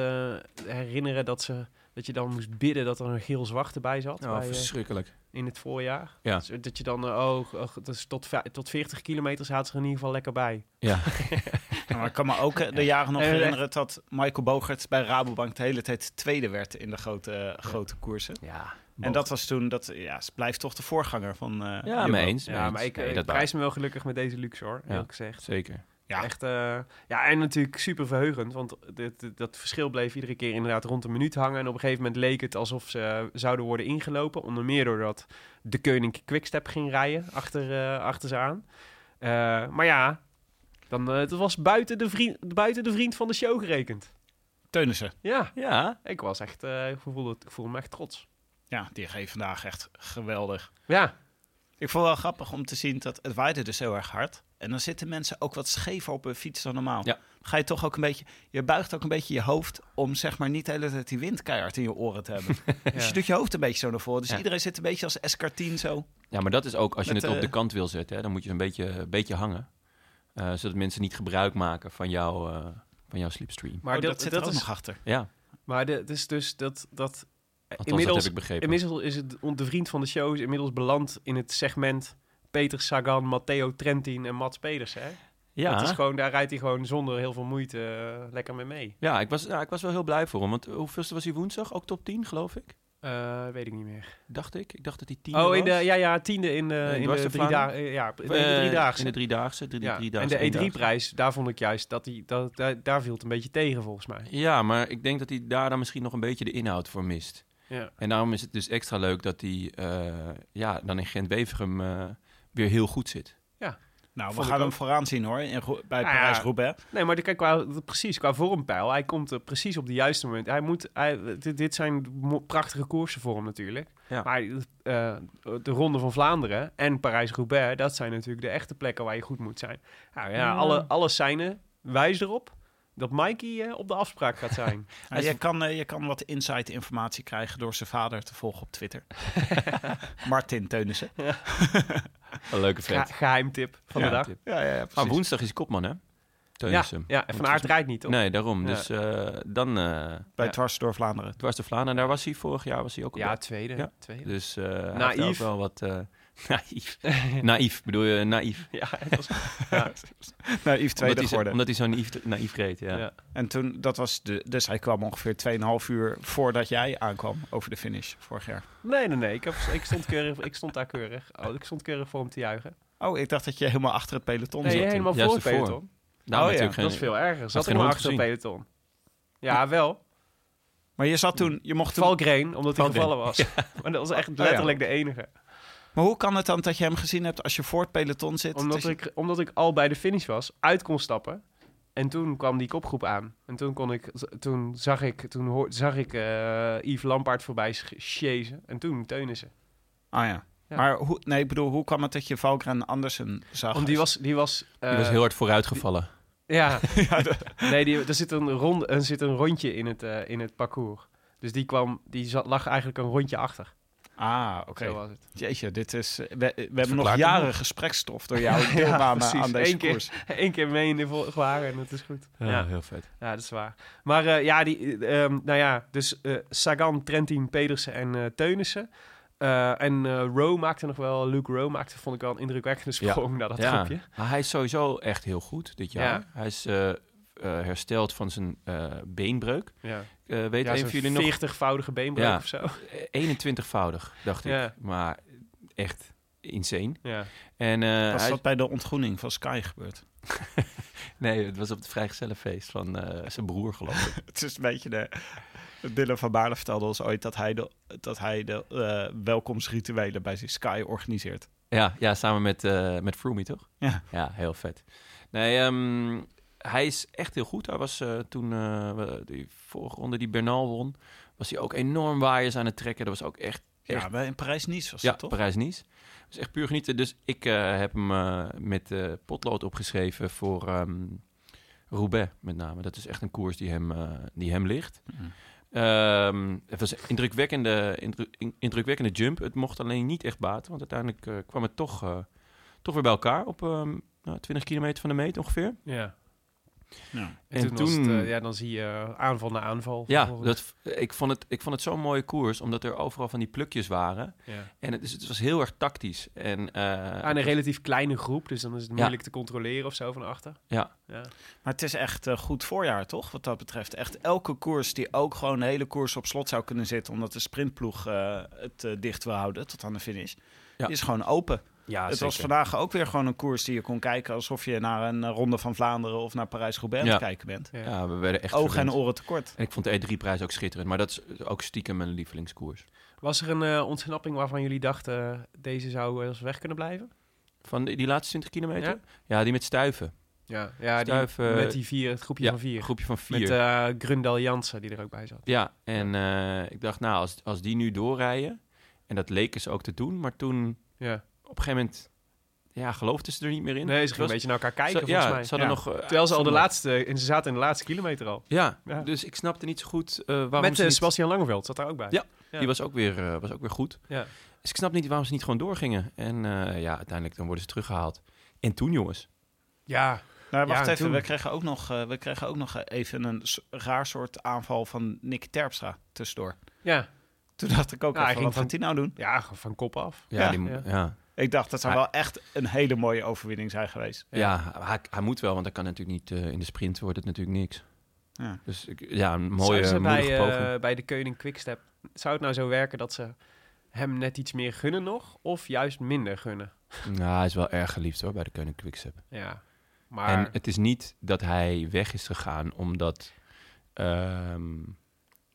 S3: herinneren dat, ze, dat je dan moest bidden dat er een geel zwart erbij zat
S1: Oh,
S3: bij, eh,
S1: verschrikkelijk.
S3: in het voorjaar.
S1: Ja.
S3: Dus dat je dan, eh, oh, oh, dus tot, tot 40 kilometer zaten ze er in ieder geval lekker bij.
S1: Ja.
S2: Ja, maar ik kan me ook eh, de jaren nog
S3: En,
S2: herinneren... dat Michael Bogert bij Rabobank de hele tijd tweede werd... in de grote, grote koersen.
S1: ja.
S2: En dat was toen... Dat, ja, ze blijft toch de voorganger van eh
S1: Ja, mee eens.
S3: Ja, maar
S1: eens.
S3: ik,
S1: Nee,
S3: ik prijs me wel gelukkig met deze luxe hoor,
S1: Ja.
S3: eerlijk gezegd.
S1: Zeker.
S2: Ja.
S3: Echt, eh, ja, en natuurlijk super verheugend, want dit, dit- dat verschil bleef iedere keer inderdaad rond een minuut hangen. En op een gegeven moment leek het alsof ze eh, zouden worden ingelopen. Onder meer doordat de Koning Quickstep ging rijden achter, eh, achter ze aan. Eh, maar ja, dan, het was buiten de, vriend, buiten de vriend van de show gerekend.
S2: Teunissen.
S3: Ja,
S1: Ja,
S3: ik was echt, eh, ik, voelde, het- ik voelde me echt trots.
S2: Ja, die geeft vandaag echt geweldig.
S3: Ja,
S2: Ik vond het wel grappig om te zien dat het waaide dus heel erg hard. En dan zitten mensen ook wat schever op hun fiets dan normaal.
S1: Ja.
S2: Ga je toch ook een beetje... Je buigt ook een beetje je hoofd om zeg maar niet de hele tijd die wind keihard in je oren te hebben. Dus je doet je hoofd een beetje zo naar voren. Dus
S1: Ja.
S2: iedereen zit een beetje als escartien zo.
S1: Ja, maar dat is ook als je
S2: Met,
S1: het op
S2: eh,
S1: de kant wil zetten, hè, dan moet je een beetje, een beetje hangen. Eh, zodat mensen niet gebruik maken van, jou, eh, van jouw slipstream.
S3: maar
S2: Oh,
S3: dat,
S2: dat zit
S3: dat
S2: er ook
S3: is,
S2: nog achter.
S1: Ja,
S3: Maar de, dus, dus dat... dat
S1: Althans,
S3: inmiddels,
S1: heb ik begrepen.
S3: inmiddels is het de vriend van de show is inmiddels beland in het segment Peter Sagan, Matteo Trentin en Mats Pedersen. Hè?
S1: ja,
S3: Dat is gewoon, daar rijdt hij gewoon zonder heel veel moeite eh, lekker mee mee.
S1: ja ik, was, ja, ik was wel heel blij voor hem. Want hoeveelste was hij woensdag? Ook top 10, geloof ik?
S3: Eh, weet ik niet meer.
S1: Dacht ik. Ik dacht dat hij 10
S3: Oh, in de, ja, ja, tiende in de,
S1: in
S3: in de drie dagen. Ja, in de
S1: Eh,
S3: drie dagen.
S1: In de driedaagse. Drie,
S3: ja.
S1: driedaagse,
S3: En de
S1: eendaagse.
S3: E3-prijs, daar vond ik juist dat hij, dat, daar, daar viel het een beetje tegen volgens mij.
S1: Ja, maar ik denk dat hij daar dan misschien nog een beetje de inhoud voor mist.
S3: Ja.
S1: En daarom is het dus extra leuk dat hij eh, ja, dan in Gent-Wevergem eh, weer heel goed zit.
S2: Nou, we
S3: Vond
S2: gaan hem
S3: ook.
S2: vooraan zien hoor, in, bij
S3: Nou ja.
S2: Parijs-Roubaix.
S3: Nee, maar kijk, qua, precies, qua vormpeil, hij komt er precies op de juiste moment. Hij moet, hij, dit, dit zijn prachtige koersen voor hem natuurlijk.
S1: Ja.
S3: Maar eh, de Ronde van Vlaanderen en Parijs-Roubaix, dat zijn natuurlijk de echte plekken waar je goed moet zijn. Nou ja, alle, alle seinen wijzen erop dat Mikey eh, op de afspraak gaat zijn.
S2: Nou, je, kan, eh, je kan wat inside informatie krijgen door zijn vader te volgen op Twitter. Martin Teunissen.
S1: Een leuke
S3: Ge- geheimtip van
S1: Ja,
S3: de dag.
S1: tip.
S2: Ja, ja,
S1: Maar woensdag is hij kopman, hè?
S3: Ja,
S1: Teunissen.
S3: ja, en Van Aert rijdt niet, toch?
S1: Nee, daarom.
S3: Ja.
S1: Dus eh, dan eh
S2: Bij
S3: Ja.
S2: Dwars door Vlaanderen.
S1: dwars de Vlaanderen. Daar was hij vorig jaar was hij ook al
S3: Ja, tweede.
S1: Ja.
S3: tweede.
S1: Dus eh hij heeft wel wat... naïef. naïef, bedoel je naïef?
S3: Ja, het was, ja,
S2: Nee, Yves
S1: Omdat
S2: tweede
S1: hij, omdat hij zo naïef, naïef reed, ja.
S3: ja.
S2: En toen, dat was de, dus hij kwam ongeveer 2,5 uur voordat jij aankwam over de finish vorig jaar.
S3: Nee, nee, nee. Ik, heb, ik, stond keurig, ik stond daar keurig. Oh, ik stond keurig voor hem te juichen.
S2: Oh, ik dacht dat je helemaal achter het peloton
S3: Nee,
S2: zat. toen.
S3: helemaal voor het peloton.
S1: Daarom
S2: Oh, ja,
S1: geen-
S3: Dat is veel erger. Zat
S1: hond
S3: achter het peloton. Ja, wel.
S2: Maar je zat toen, je mocht toen...
S3: Omdat hij gevallen was. Maar dat was echt letterlijk de enige.
S2: Maar hoe kan het dan dat je hem gezien hebt als je voor het peloton zit?
S3: Omdat
S2: Dus je-
S3: ik, omdat ik al bij de finish was, uit kon stappen. En toen kwam die kopgroep aan. En toen, kon ik, toen zag ik, toen hoor, zag ik eh, Yves Lampaard voorbij chasen. En toen Teunissen.
S2: Ah ja.
S3: Ja.
S2: Maar hoe, nee, ik bedoel, hoe kwam het dat je Valkren Andersen zag?
S3: Want die was... Die was,
S1: Die was
S3: eh,
S1: heel hard vooruitgevallen.
S3: Ja, nee, die, er, zit een rond, er zit een rondje in het, eh, in het parcours. Dus die, kwam, die zat, lag eigenlijk een rondje achter.
S2: Ah, oké.
S3: Zo was het.
S2: Jeetje, dit is... eh, We, we hebben nog jaren gesprekstof door jouw deelname
S3: precies.
S2: aan deze
S3: Eén keer.
S2: koers.
S3: Eén keer mee in de vo- wagen en dat is goed. Ja,
S1: heel vet.
S3: ja dat is waar. Maar eh, ja, die, eh, ehm, nou ja, dus eh, Sagan, Trentin, Pedersen en eh Teunissen. Eh, en eh Rowe maakte nog wel, Luke Rowe maakte, vond ik wel een indrukwekkende sprong naar dat
S1: ja,
S3: groepje.
S1: maar hij is sowieso echt heel goed dit jaar.
S3: Ja.
S1: Hij is eh, eh, hersteld van zijn eh, beenbreuk.
S3: Ja,
S1: Eh, weet
S3: ja
S1: een van jullie nog?
S3: 40-voudige beenbreuk
S1: Ja.
S3: of zo.
S1: 21-voudig, dacht ik.
S3: Ja.
S1: Maar echt insane.
S3: Ja.
S1: En, eh,
S2: Was
S1: hij-
S2: dat bij de ontgroening van Sky gebeurd?
S1: Nee, het was op het vrijgezellenfeest van eh, zijn broer, geloof ik.
S2: Het is een beetje de... Dylan van Baarle vertelde ons ooit dat hij de, dat hij de eh, welkomsrituelen bij zijn Sky organiseert.
S1: Ja, ja samen met, eh met Froomey, toch?
S2: Ja.
S1: Ja, heel vet. Nee, ehm, hij is echt heel goed. Hij was eh, toen eh, we- die vorige ronde die Bernal won, was hij ook enorm waaiers aan het trekken. Dat was ook echt, echt
S2: Ja, bij in Parijs-Nice was
S1: ja,
S2: dat toch?
S1: Parijs-Nice. Dat is echt puur genieten. Dus ik eh, heb hem eh, met eh, potlood opgeschreven voor ehm, Roubaix met name. Dat is echt een koers die hem, eh, die hem ligt.
S2: Mhm.
S1: Ehm, het was een indrukwekkende, indru- in- indrukwekkende jump. Het mocht alleen niet echt baten, want uiteindelijk eh, kwam het toch, eh, toch weer bij elkaar op ehm, nou, 20 kilometer van de meet ongeveer.
S3: Ja.
S2: Ja.
S3: En,
S1: En
S3: toen, het, eh, ja, dan zie je eh, aanval na aanval.
S1: Ja, dat, ik, vond het, ik vond het zo'n mooie koers, omdat er overal van die plukjes waren.
S3: Ja.
S1: En het, dus het was heel erg tactisch. En, eh,
S3: Aan een relatief kleine groep, dus dan is het
S1: Ja.
S3: moeilijk te controleren of zo van achter.
S1: ja,
S3: Ja.
S2: Maar het is echt goed voorjaar, toch? Wat dat betreft. Echt elke koers die ook gewoon een hele koers op slot zou kunnen zitten... omdat de sprintploeg eh, het dicht wil houden tot aan de finish... Is gewoon open.
S1: Ja
S2: het was vandaag ook weer gewoon een koers die je kon kijken... alsof je naar een eh, Ronde van Vlaanderen of naar Parijs-Roubaix aan
S1: Ja.
S2: het kijken bent.
S3: Ja.
S1: Ja, we werden echt
S2: Ogen en oren tekort.
S1: En ik vond de E3-prijs ook schitterend, maar dat is ook stiekem mijn lievelingskoers.
S3: Was er een eh, ontsnapping waarvan jullie dachten, eh, deze zou wel eens weg kunnen blijven?
S1: Van die, die laatste 20 kilometer?
S3: Ja?
S1: Ja, die met stuiven.
S3: Ja, ja die, met die vier, het groepje
S1: Ja,
S3: van vier.
S1: groepje van vier.
S3: Met eh Grundel Jansen die er ook bij zat.
S1: Ja, en eh, ik dacht, nou, als, als die nu doorrijden, en dat leken ze ook te doen, maar toen
S3: Ja.
S1: Op een gegeven moment, ja, geloofden ze er niet meer in.
S3: Nee, ze gingen een beetje naar elkaar kijken volgens
S1: ja,
S3: mij.
S1: ze hadden
S2: Ja.
S1: nog... eh,
S3: Terwijl ze al de laatste, en ze zaten in de laatste kilometer al.
S1: Ja,
S3: Ja.
S1: dus ik snapte niet zo goed eh, waarom
S3: Met
S1: ze
S3: eh,
S1: niet-
S3: Sebastian Langeveld zat daar ook bij.
S1: Ja.
S3: Ja.
S1: Die was ook, weer, eh, was ook weer goed.
S3: Ja.
S1: Dus ik snap niet waarom ze niet gewoon doorgingen. En eh, ja, uiteindelijk dan worden ze teruggehaald. En toen, jongens.
S3: Ja,
S2: Nou, wacht
S3: Ja,
S2: even.
S3: toen-
S2: We kregen, ook nog, eh, we kregen ook nog even een raar soort aanval van Nick Terpstra tussendoor.
S3: Ja,
S2: Toen dacht ik ook
S3: Ja, hij
S2: even,
S3: ging
S2: wat gaat hij nou doen?
S3: ja van kop af.
S1: Ja,
S2: Ja.
S1: die,
S3: Ja.
S1: Ja.
S2: Ik dacht, dat zou
S1: Hij-
S2: wel echt een hele mooie overwinning zijn geweest.
S1: Ja, hij, hij moet wel, want hij kan natuurlijk niet... eh, in de sprint wordt het natuurlijk niks.
S2: Ja.
S1: Dus ik- ja, een mooie,
S3: bij, eh, bij de Koning Quickstep, zou het nou zo werken dat ze hem net iets meer gunnen nog? Of juist minder gunnen?
S1: Nou, hij is wel erg geliefd hoor, bij de Koning Quickstep.
S3: Ja, maar...
S1: En het is niet dat hij weg is gegaan omdat... ehm,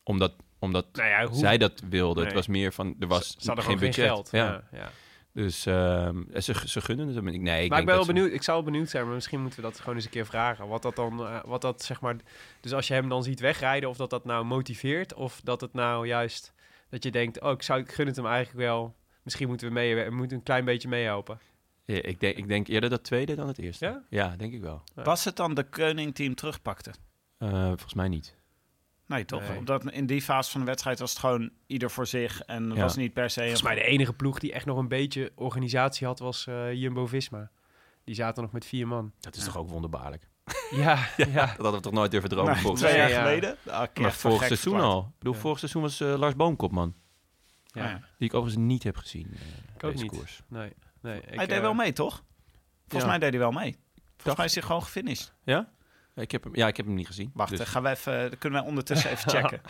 S1: omdat omdat
S3: nou ja, hoe,
S1: zij dat wilde. Het was meer van, er was
S3: hadden
S1: geen
S3: gewoon
S1: budget.
S3: geen geld.
S1: Ja.
S3: Ja.
S1: Dus ehm, ze, ze gunnen het hem. Nee, ik
S3: maar ik ben wel
S1: ze-
S3: benieuwd, ik zou wel benieuwd zijn, maar misschien moeten we dat gewoon eens een keer vragen. Wat dat dan, eh, wat dat zeg maar, dus als je hem dan ziet wegrijden, of dat dat nou motiveert, of dat het nou juist, dat je denkt, oh, ik, zou, ik gun het hem eigenlijk wel. Misschien moeten we mee, we moeten een klein beetje meehelpen.
S1: Ja, ik, denk, ik denk eerder dat tweede dan het eerste.
S3: Ja?
S1: Ja, denk ik wel.
S3: Ja.
S2: Was het dan de Koning-team terugpakte?
S1: Eh, volgens mij niet.
S2: Nee, toch?
S3: Nee.
S2: Omdat in die fase van de wedstrijd was het gewoon ieder voor zich. En
S1: Ja.
S2: was niet per se...
S3: Volgens mij de enige ploeg die echt nog een beetje organisatie had, was eh, Jumbo-Visma. Die zaten nog met vier man.
S1: Dat is toch ook wonderbaarlijk.
S3: Ja, ja.
S1: Dat hadden we toch nooit durven dromen
S2: Nou,
S1: volgens
S2: twee jaar
S3: Ja, ja.
S2: geleden. Ah,
S1: Maar
S2: voor
S1: vorig seizoen
S2: verklaard.
S1: al. Ik bedoel,
S3: Ja.
S1: vorig seizoen was eh, Lars Boomkop, man.
S3: Ja.
S2: Ja.
S1: Die ik overigens niet heb gezien. eh,
S3: Ik ook
S1: deze
S3: niet.
S1: koers.
S3: Nee, nee. Ik,
S2: Hij deed wel mee, toch? Volgens
S1: ja.
S2: mij deed hij wel mee. Volgens mij is hij gewoon gefinished.
S1: Ja? Ik heb hem, ja, ik heb hem niet gezien.
S2: Wacht,
S1: Dus-
S2: dan gaan we even, dan kunnen wij ondertussen even checken.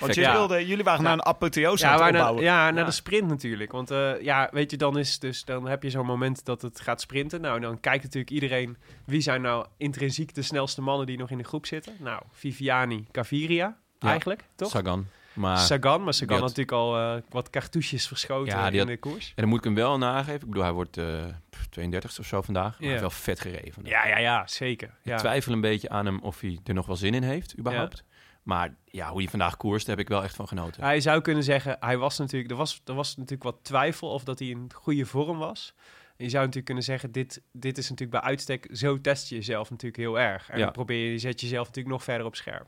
S2: Want jullie,
S3: Ja.
S2: wilden, jullie waren naar een apotheose
S3: Ja,
S2: aan het
S3: ja, naar
S2: Ja.
S3: de sprint natuurlijk. Want eh, ja, weet je, dan, is dus, dan heb je zo'n moment dat het gaat sprinten. Nou, dan kijkt natuurlijk iedereen... wie zijn nou intrinsiek de snelste mannen die nog in de groep zitten? Nou, Viviani, Gaviria
S1: Ja.
S3: eigenlijk, toch?
S1: Sagan. Maar,
S3: Sagan, maar Sagan had natuurlijk al eh, wat cartouches verschoten
S1: Ja,
S3: in
S1: had-
S3: de koers.
S1: en dan moet ik hem wel nageven. Ik bedoel, hij wordt eh 32 of zo vandaag. Maar hij heeft wel vet gereden vandaag.
S3: Ja, ja, ja, zeker.
S1: Ik
S3: Ja.
S1: twijfel een beetje aan hem of hij er nog wel zin in heeft, überhaupt. Maar ja, hoe hij vandaag koerst, heb ik wel echt van genoten.
S3: Hij zou kunnen zeggen, hij was natuurlijk, er, was, er was natuurlijk wat twijfel of dat hij in goede vorm was. En je zou natuurlijk kunnen zeggen, dit, dit is natuurlijk bij uitstek, zo test je jezelf natuurlijk heel erg. En
S1: Ja.
S3: dan probeer je, zet je jezelf natuurlijk nog verder op scherp.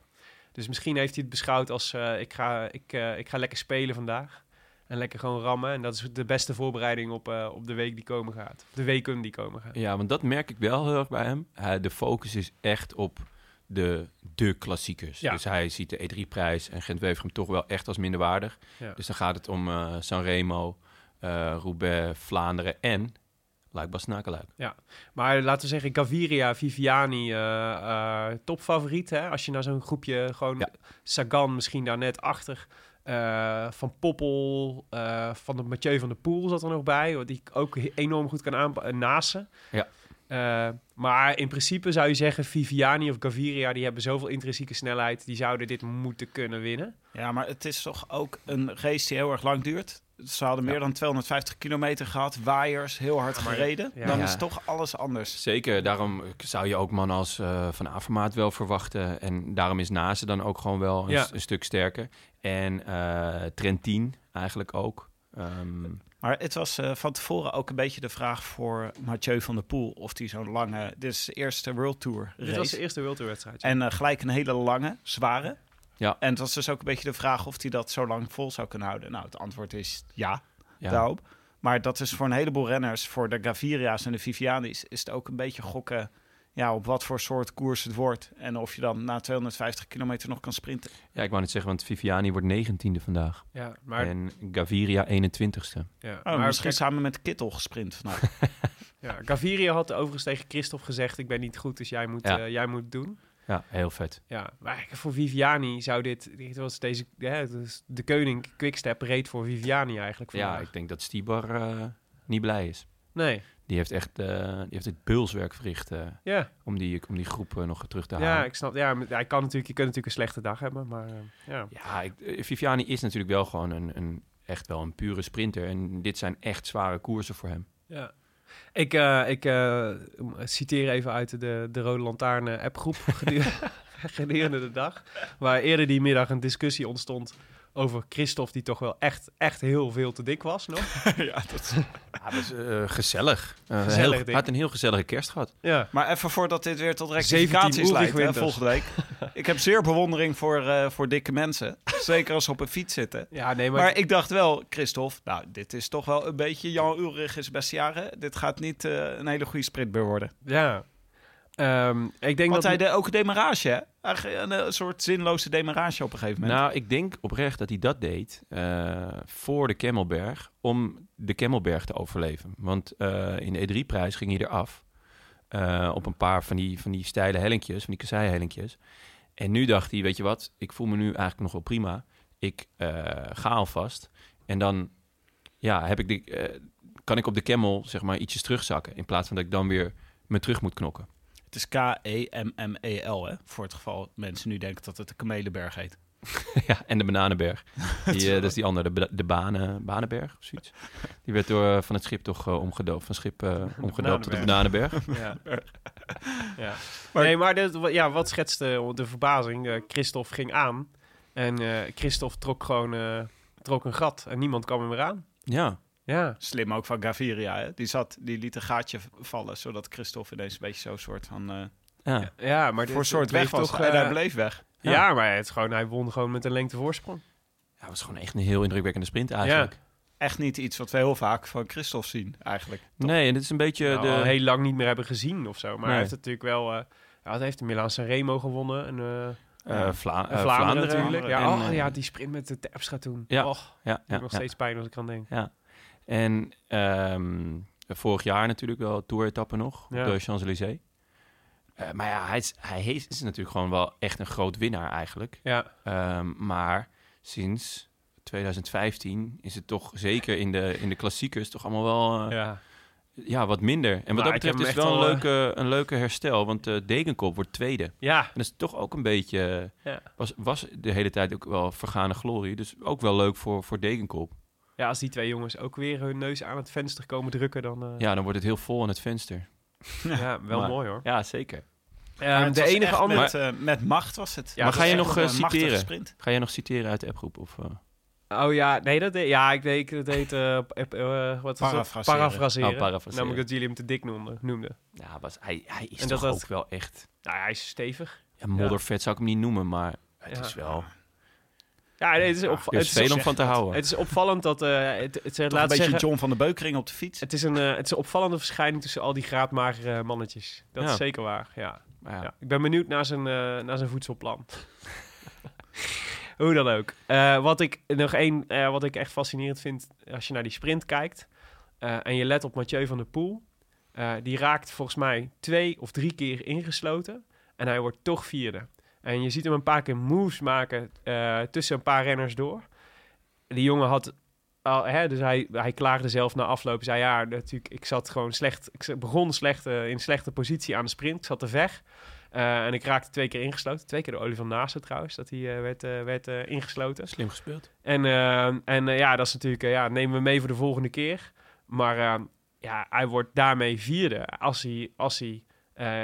S3: Dus misschien heeft hij het beschouwd als, eh, ik, ga, ik, eh, ik ga lekker spelen vandaag. En lekker gewoon rammen. En dat is de beste voorbereiding op, eh, op de week die komen gaat. De weken die komen gaan.
S1: Ja, want dat merk ik wel heel erg bij hem. Hij- de focus is echt op de, de klassiekers.
S3: Ja.
S1: Dus hij ziet de E3-prijs en Gent-Wevelgem toch wel echt als minderwaardig.
S3: Ja.
S1: Dus dan gaat het om Sanremo, Roubaix, Vlaanderen en Luik-Bastenaken-Luik.
S3: Maar laten we zeggen, Gaviria, Viviani, eh, eh, topfavoriet. Hè? Als je naar zo'n groepje gewoon...
S1: Ja.
S3: Sagan misschien daar net achter. Eh, van Poppel, eh, van de Mathieu van der Poel zat er nog bij. wat Die ook he- enorm goed kan aanpakken. Nase.
S1: Ja.
S3: Eh, maar in principe zou je zeggen, Viviani of Gaviria... die hebben zoveel intrinsieke snelheid... die zouden dit moeten kunnen winnen.
S2: Ja, maar het is toch ook een race die heel erg lang duurt. Ze hadden meer
S1: Ja.
S2: dan 250 kilometer gehad, waaiers, heel hard
S3: maar-
S2: gereden.
S3: ja.
S2: Dan
S1: Ja.
S2: is toch alles anders.
S1: Zeker, daarom zou je ook mannen als eh, Van Avermaat wel verwachten. En daarom is Nase dan ook gewoon wel een,
S3: Ja.
S1: s- een stuk sterker. En eh Trentin eigenlijk ook. Ehm,
S2: Maar het was eh, van tevoren ook een beetje de vraag voor Mathieu van der Poel... of hij zo'n lange... Dit is de eerste World Tour
S3: Dit was de eerste World Tour wedstrijd.
S2: En gelijk een hele lange, zware.
S1: Ja.
S2: En het was dus ook een beetje de vraag of hij dat zo lang vol zou kunnen houden. Nou, het antwoord is ja,
S1: ja.
S2: daarop. Maar dat is voor een heleboel renners, voor de Gaviria's en de Viviani's... is het ook een beetje gokken ja, op wat voor soort koers het wordt. En of je dan na 250 kilometer nog kan sprinten.
S1: ja, ik wou net zeggen, want Viviani wordt 19e vandaag.
S3: ja, maar,
S1: En Gaviria 21ste.
S3: ja,
S2: Oh,
S3: maar
S2: misschien samen met Kittel gesprint vandaag.
S3: Ja, Gaviria had overigens tegen Christophe gezegd... ik ben niet goed, dus jij moet,
S1: Ja.
S3: eh, jij moet het doen.
S1: Ja, heel vet.
S3: Ja, maar voor Viviani zou dit... dit was deze, ja, dus de koning Quickstep reed voor Viviani eigenlijk
S1: Ja, ik denk dat Stibar eh, niet blij is.
S3: Nee,
S1: Die heeft echt eh, die heeft het beulswerk verricht eh,
S3: ja.
S1: om, die, om die groep nog terug te
S3: Ja,
S1: halen.
S3: ik snap. Ja, hij kan natuurlijk, je kunt natuurlijk een slechte dag hebben, maar ja.
S1: Ja, ik, Viviani is natuurlijk wel gewoon een, een, echt wel een pure sprinter. En dit zijn echt zware koersen voor hem.
S3: ja. Ik, eh, ik eh, citeer even uit de, de Rode Lantaarn appgroep gedurende, gedurende de dag. Waar eerder die middag een discussie ontstond over Christophe, die toch wel echt, echt heel veel te dik was nog.
S2: ja, dat...
S1: Ja, dat is gezellig. Eh,
S3: Gezellig,
S1: heel- hij had een heel gezellige kerst gehad.
S3: Ja.
S2: Maar even voordat dit weer tot
S3: 17
S2: rectificaties leidt hè, volgende week. Ik heb zeer bewondering voor, eh, voor dikke mensen. Zeker als ze op een fiets zitten.
S3: Ja, nee, maar,
S2: Maar ik dacht wel, Christophe, nou, dit is toch wel een beetje Jan Ulrich is beste jaren. Dit gaat niet eh, een hele goede sprintbeur worden.
S3: Ja. Ehm, ik denk
S2: Want
S3: dat
S2: hij deed ook een demarage, hè? Eigenlijk Een, een soort zinloze demarage op een gegeven moment.
S1: Nou, ik denk oprecht dat hij dat deed eh, voor de Kemmelberg, om de Kemmelberg te overleven. Want eh, in de E3-prijs ging hij eraf eh, op een paar van die, van die steile hellinkjes, van die kasseihellinkjes. En nu dacht hij, weet je wat, ik voel me nu eigenlijk nog wel prima. Ik eh, ga alvast. En dan ja, heb ik de, eh, kan ik op de Kemmel zeg maar ietsjes terugzakken, in plaats van dat ik dan weer me terug moet knokken.
S2: Het is K-E-M-M-E-L, hè? Voor het geval mensen nu denken dat het de Kamelenberg heet.
S1: ja, en de Bananenberg. Die, eh, dat is die andere, de, ba- de banen, Banenberg of zoiets. Die werd door, eh, van het schip toch eh, omgedoopt. Van schip eh, omgedoopt tot de Bananenberg.
S3: Ja. ja. nee, maar dit, wa- ja, wat schetste de verbazing? Eh Christophe ging aan en eh Christophe trok gewoon eh, trok een gat en niemand kwam hem meer aan.
S1: Ja,
S3: Ja,
S2: Slim ook van Gaviria, hè? Die, zat, die liet een gaatje vallen, zodat Christophe ineens een beetje zo'n soort van... eh,
S1: ja.
S3: ja maar dit-
S2: voor een soort weg was.
S3: toch,
S2: en hij
S3: eh,
S2: bleef weg.
S3: Ja, maar het is gewoon, hij won gewoon met een lengte voorsprong.
S1: Ja, het was gewoon echt een heel indrukwekkende sprint eigenlijk.
S2: Echt niet iets wat we heel vaak van Christophe zien, eigenlijk.
S1: Nee, en het is een beetje
S3: Nou,
S1: de...
S3: al heel lang niet meer hebben gezien of zo. Maar
S1: Nee.
S3: hij heeft natuurlijk wel... eh ja, hij heeft de Milaan Sanremo gewonnen. En, eh,
S1: eh, Vla-
S3: en Vlaanderen, natuurlijk. Ja,
S1: En,
S3: oh, ja, die sprint met de Terpstra toen.
S1: Ja,
S3: Och,
S1: ja,
S3: ik
S1: ja,
S3: heb nog
S1: ja.
S3: steeds pijn als ik aan denk.
S1: En ehm, vorig jaar natuurlijk wel tour-etappe nog,
S3: Ja.
S1: de Champs-Élysées. Eh, maar ja, hij is, hij is, natuurlijk gewoon wel echt een groot winnaar eigenlijk.
S3: Ja,
S1: Ehm, maar sinds 2015 is het toch zeker in de, in de klassiekers toch allemaal wel eh, ja.
S3: ja.
S1: wat minder. En wat
S3: Nou,
S1: dat betreft is het wel een
S3: al,
S1: leuke, een leuke herstel, want eh Degenkop wordt tweede.
S3: ja.
S1: En dat is toch ook een beetje,
S3: Ja.
S1: was, was de hele tijd ook wel vergane glorie. Dus ook wel leuk voor, voor Degenkop.
S3: Ja, als die twee jongens ook weer hun neus aan het venster komen drukken, dan... eh,
S1: Ja, dan wordt het heel vol aan het venster.
S3: ja, wel
S1: Maar-
S3: mooi hoor.
S1: Ja, zeker.
S3: Ehm,
S2: het
S3: de enige andere...
S2: Met, eh, met macht was het.
S3: Ja,
S1: maar
S3: het
S1: ga je nog
S2: een
S1: eh, citeren?
S2: sprint.
S1: Ga je nog citeren uit de appgroep? Of, eh?
S3: Oh ja, nee, dat deed, ja, ik deed, dat deed wat was het?
S2: Parafraseren.
S3: Parafraseren.
S1: Oh, parafraseren.
S3: Namelijk dat jullie hem te dik noemden. noemden.
S1: Ja, was, hij, hij is
S3: En
S1: toch
S3: dat dat-
S1: ook wel echt...
S3: Nou, hij is stevig.
S1: Ja, moddervet zou ik hem niet noemen, maar het
S3: Ja.
S1: is wel...
S3: Ja, het is, het
S1: is
S3: is,
S1: veel om van te houden.
S3: het is opvallend dat... eh het, het,
S2: Toch
S3: laat
S2: een beetje
S3: zeggen,
S2: John van de Beukering op de fiets.
S3: het, is een, eh, het is een opvallende verschijning tussen al die graadmagere mannetjes. Dat
S1: Ja.
S3: is zeker waar, ja.
S1: Ja.
S3: ja. Ik ben benieuwd naar zijn, eh, naar zijn voedselplan. Hoe dan ook. Eh, wat ik nog één, eh, wat ik echt fascinerend vind als je naar die sprint kijkt eh, en je let op Mathieu van der Poel, eh, die raakt volgens mij twee of drie keer ingesloten en hij wordt toch vierde. En je ziet hem een paar keer moves maken eh, tussen een paar renners door. Die jongen had al, hè, dus hij, hij klaagde zelf na afloop. Zei ja, natuurlijk, ik zat gewoon slecht. Ik begon slecht, eh, in slechte positie aan de sprint. Ik zat te weg. Eh, en ik raakte twee keer ingesloten. Twee keer de Oliver Naasten trouwens, dat hij eh, werd, werd ingesloten.
S1: Slim gespeeld.
S3: En, en ja, dat is natuurlijk, ja, nemen we mee voor de volgende keer. Maar ja, hij wordt daarmee vierde. Als hij, als hij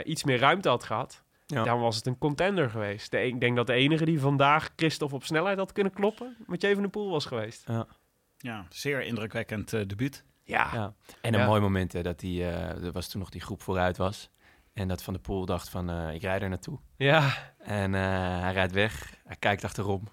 S3: iets meer ruimte had gehad,
S1: Ja.
S3: dan was het een contender geweest. De, een- ik denk dat de enige die vandaag Christophe op snelheid had kunnen kloppen, Mathieu van der Poel was geweest.
S2: Ja, zeer indrukwekkend eh, debuut.
S3: Ja,
S1: Ja. En een
S3: Ja.
S1: mooi moment hè, dat hij, eh, er was toen nog die groep vooruit was. En dat Van der Poel dacht van, eh, ik rijd er naartoe.
S3: ja.
S1: En eh, hij rijdt weg, hij kijkt achterom.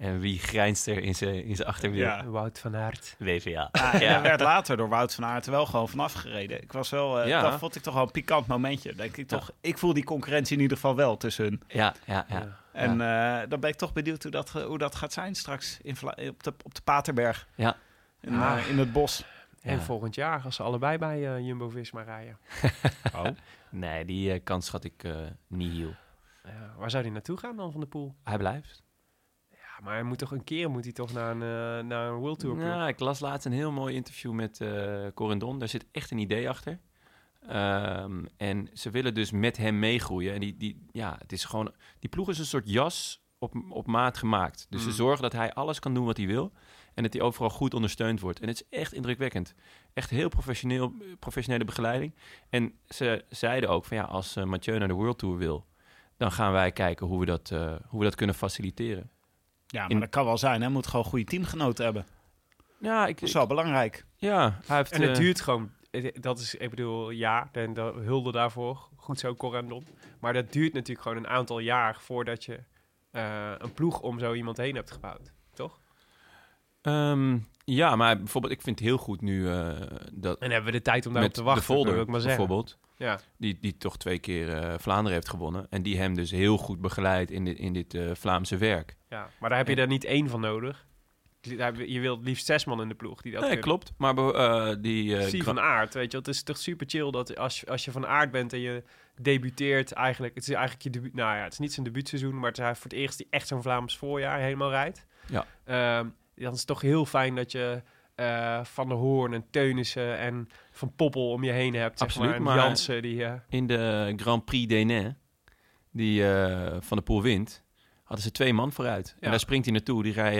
S1: En wie grijnst er in zijn in zijn achterwiel?
S2: Ja.
S3: Wout van Aert.
S1: WVA.
S2: Ja, en er werd later door Wout van Aert wel gewoon vanaf gereden. Ik was wel, eh,
S1: Ja.
S2: dat vond ik toch wel een pikant momentje. Denk ik toch, ik voel die concurrentie in ieder geval wel tussen hun.
S1: Ja, ja, ja.
S2: En eh, dan ben ik toch benieuwd hoe dat, hoe dat gaat zijn straks in op, de, op de Paterberg.
S1: Ja.
S2: In,
S3: Ah.
S2: eh, in het bos.
S3: En
S1: Ja.
S3: volgend jaar als ze allebei bij Jumbo-Visma rijden.
S2: Oh.
S1: Nee, die kans schat ik niet heel.
S3: Ja, waar zou hij naartoe gaan dan van de Poel?
S1: Hij blijft.
S3: Ja, maar hij moet toch een keer moet hij toch naar een, eh, naar een World Tour ploeg?
S1: Nou, ik las laatst een heel mooi interview met eh Corendon. Daar zit echt een idee achter. Ehm, en ze willen dus met hem meegroeien. En die, die, ja, het is gewoon, die ploeg is een soort jas op, op maat gemaakt. Dus ze
S3: Mm.
S1: zorgen dat hij alles kan doen wat hij wil. En dat hij overal goed ondersteund wordt. En het is echt indrukwekkend. Echt heel professioneel, professionele begeleiding. En ze zeiden ook van ja, als eh, Mathieu naar de World Tour wil... dan gaan wij kijken hoe we dat, hoe we dat kunnen faciliteren.
S2: Ja, maar
S1: In-
S2: dat kan wel zijn. Hij moet gewoon goede teamgenoten hebben.
S1: Ja, ik,
S2: Dat is wel belangrijk.
S1: ja hij heeft...
S3: En het
S1: eh,
S3: duurt gewoon, het- dat is, ik bedoel, ja, en de hulde daarvoor, goed zo Corendon. Maar dat duurt natuurlijk gewoon een aantal jaar voordat je eh, een ploeg om zo iemand heen hebt gebouwd, toch?
S1: Ehm, Ja, maar bijvoorbeeld, ik vind het heel goed nu eh, dat
S3: En hebben we de tijd om daarop te wachten,
S1: de
S3: ik maar zeggen.
S1: bijvoorbeeld,
S3: Ja.
S1: die, die toch twee keer eh, Vlaanderen heeft gewonnen. En die hem dus heel goed begeleidt in dit, in dit eh, Vlaamse werk.
S3: ja, maar daar heb je er niet één van nodig. Daar Je wilt liefst zes man in de ploeg die dat
S1: Nee,
S3: kunnen.
S1: klopt. Maar die...
S3: Zie
S1: Gra-
S3: van aard, weet je, het is toch super chill dat als je, als je van aard bent en je debuteert eigenlijk, het is eigenlijk je debuut, nou ja, het is niet zijn debuutseizoen, maar het is voor het eerst die echt zo'n Vlaams voorjaar helemaal rijdt.
S1: Ja.
S3: Ehm, dan is het toch heel fijn dat je eh, Van der Hoorn en Teunissen en Van Poppel om je heen hebt. Zeg
S1: Absoluut,
S3: maar. En
S1: maar-
S3: Jansen, die... eh,
S1: in de Grand Prix d'Enais, die eh, Van de Poel wint, hadden ze twee man vooruit.
S3: Ja.
S1: En daar springt hij naartoe. Die rijdt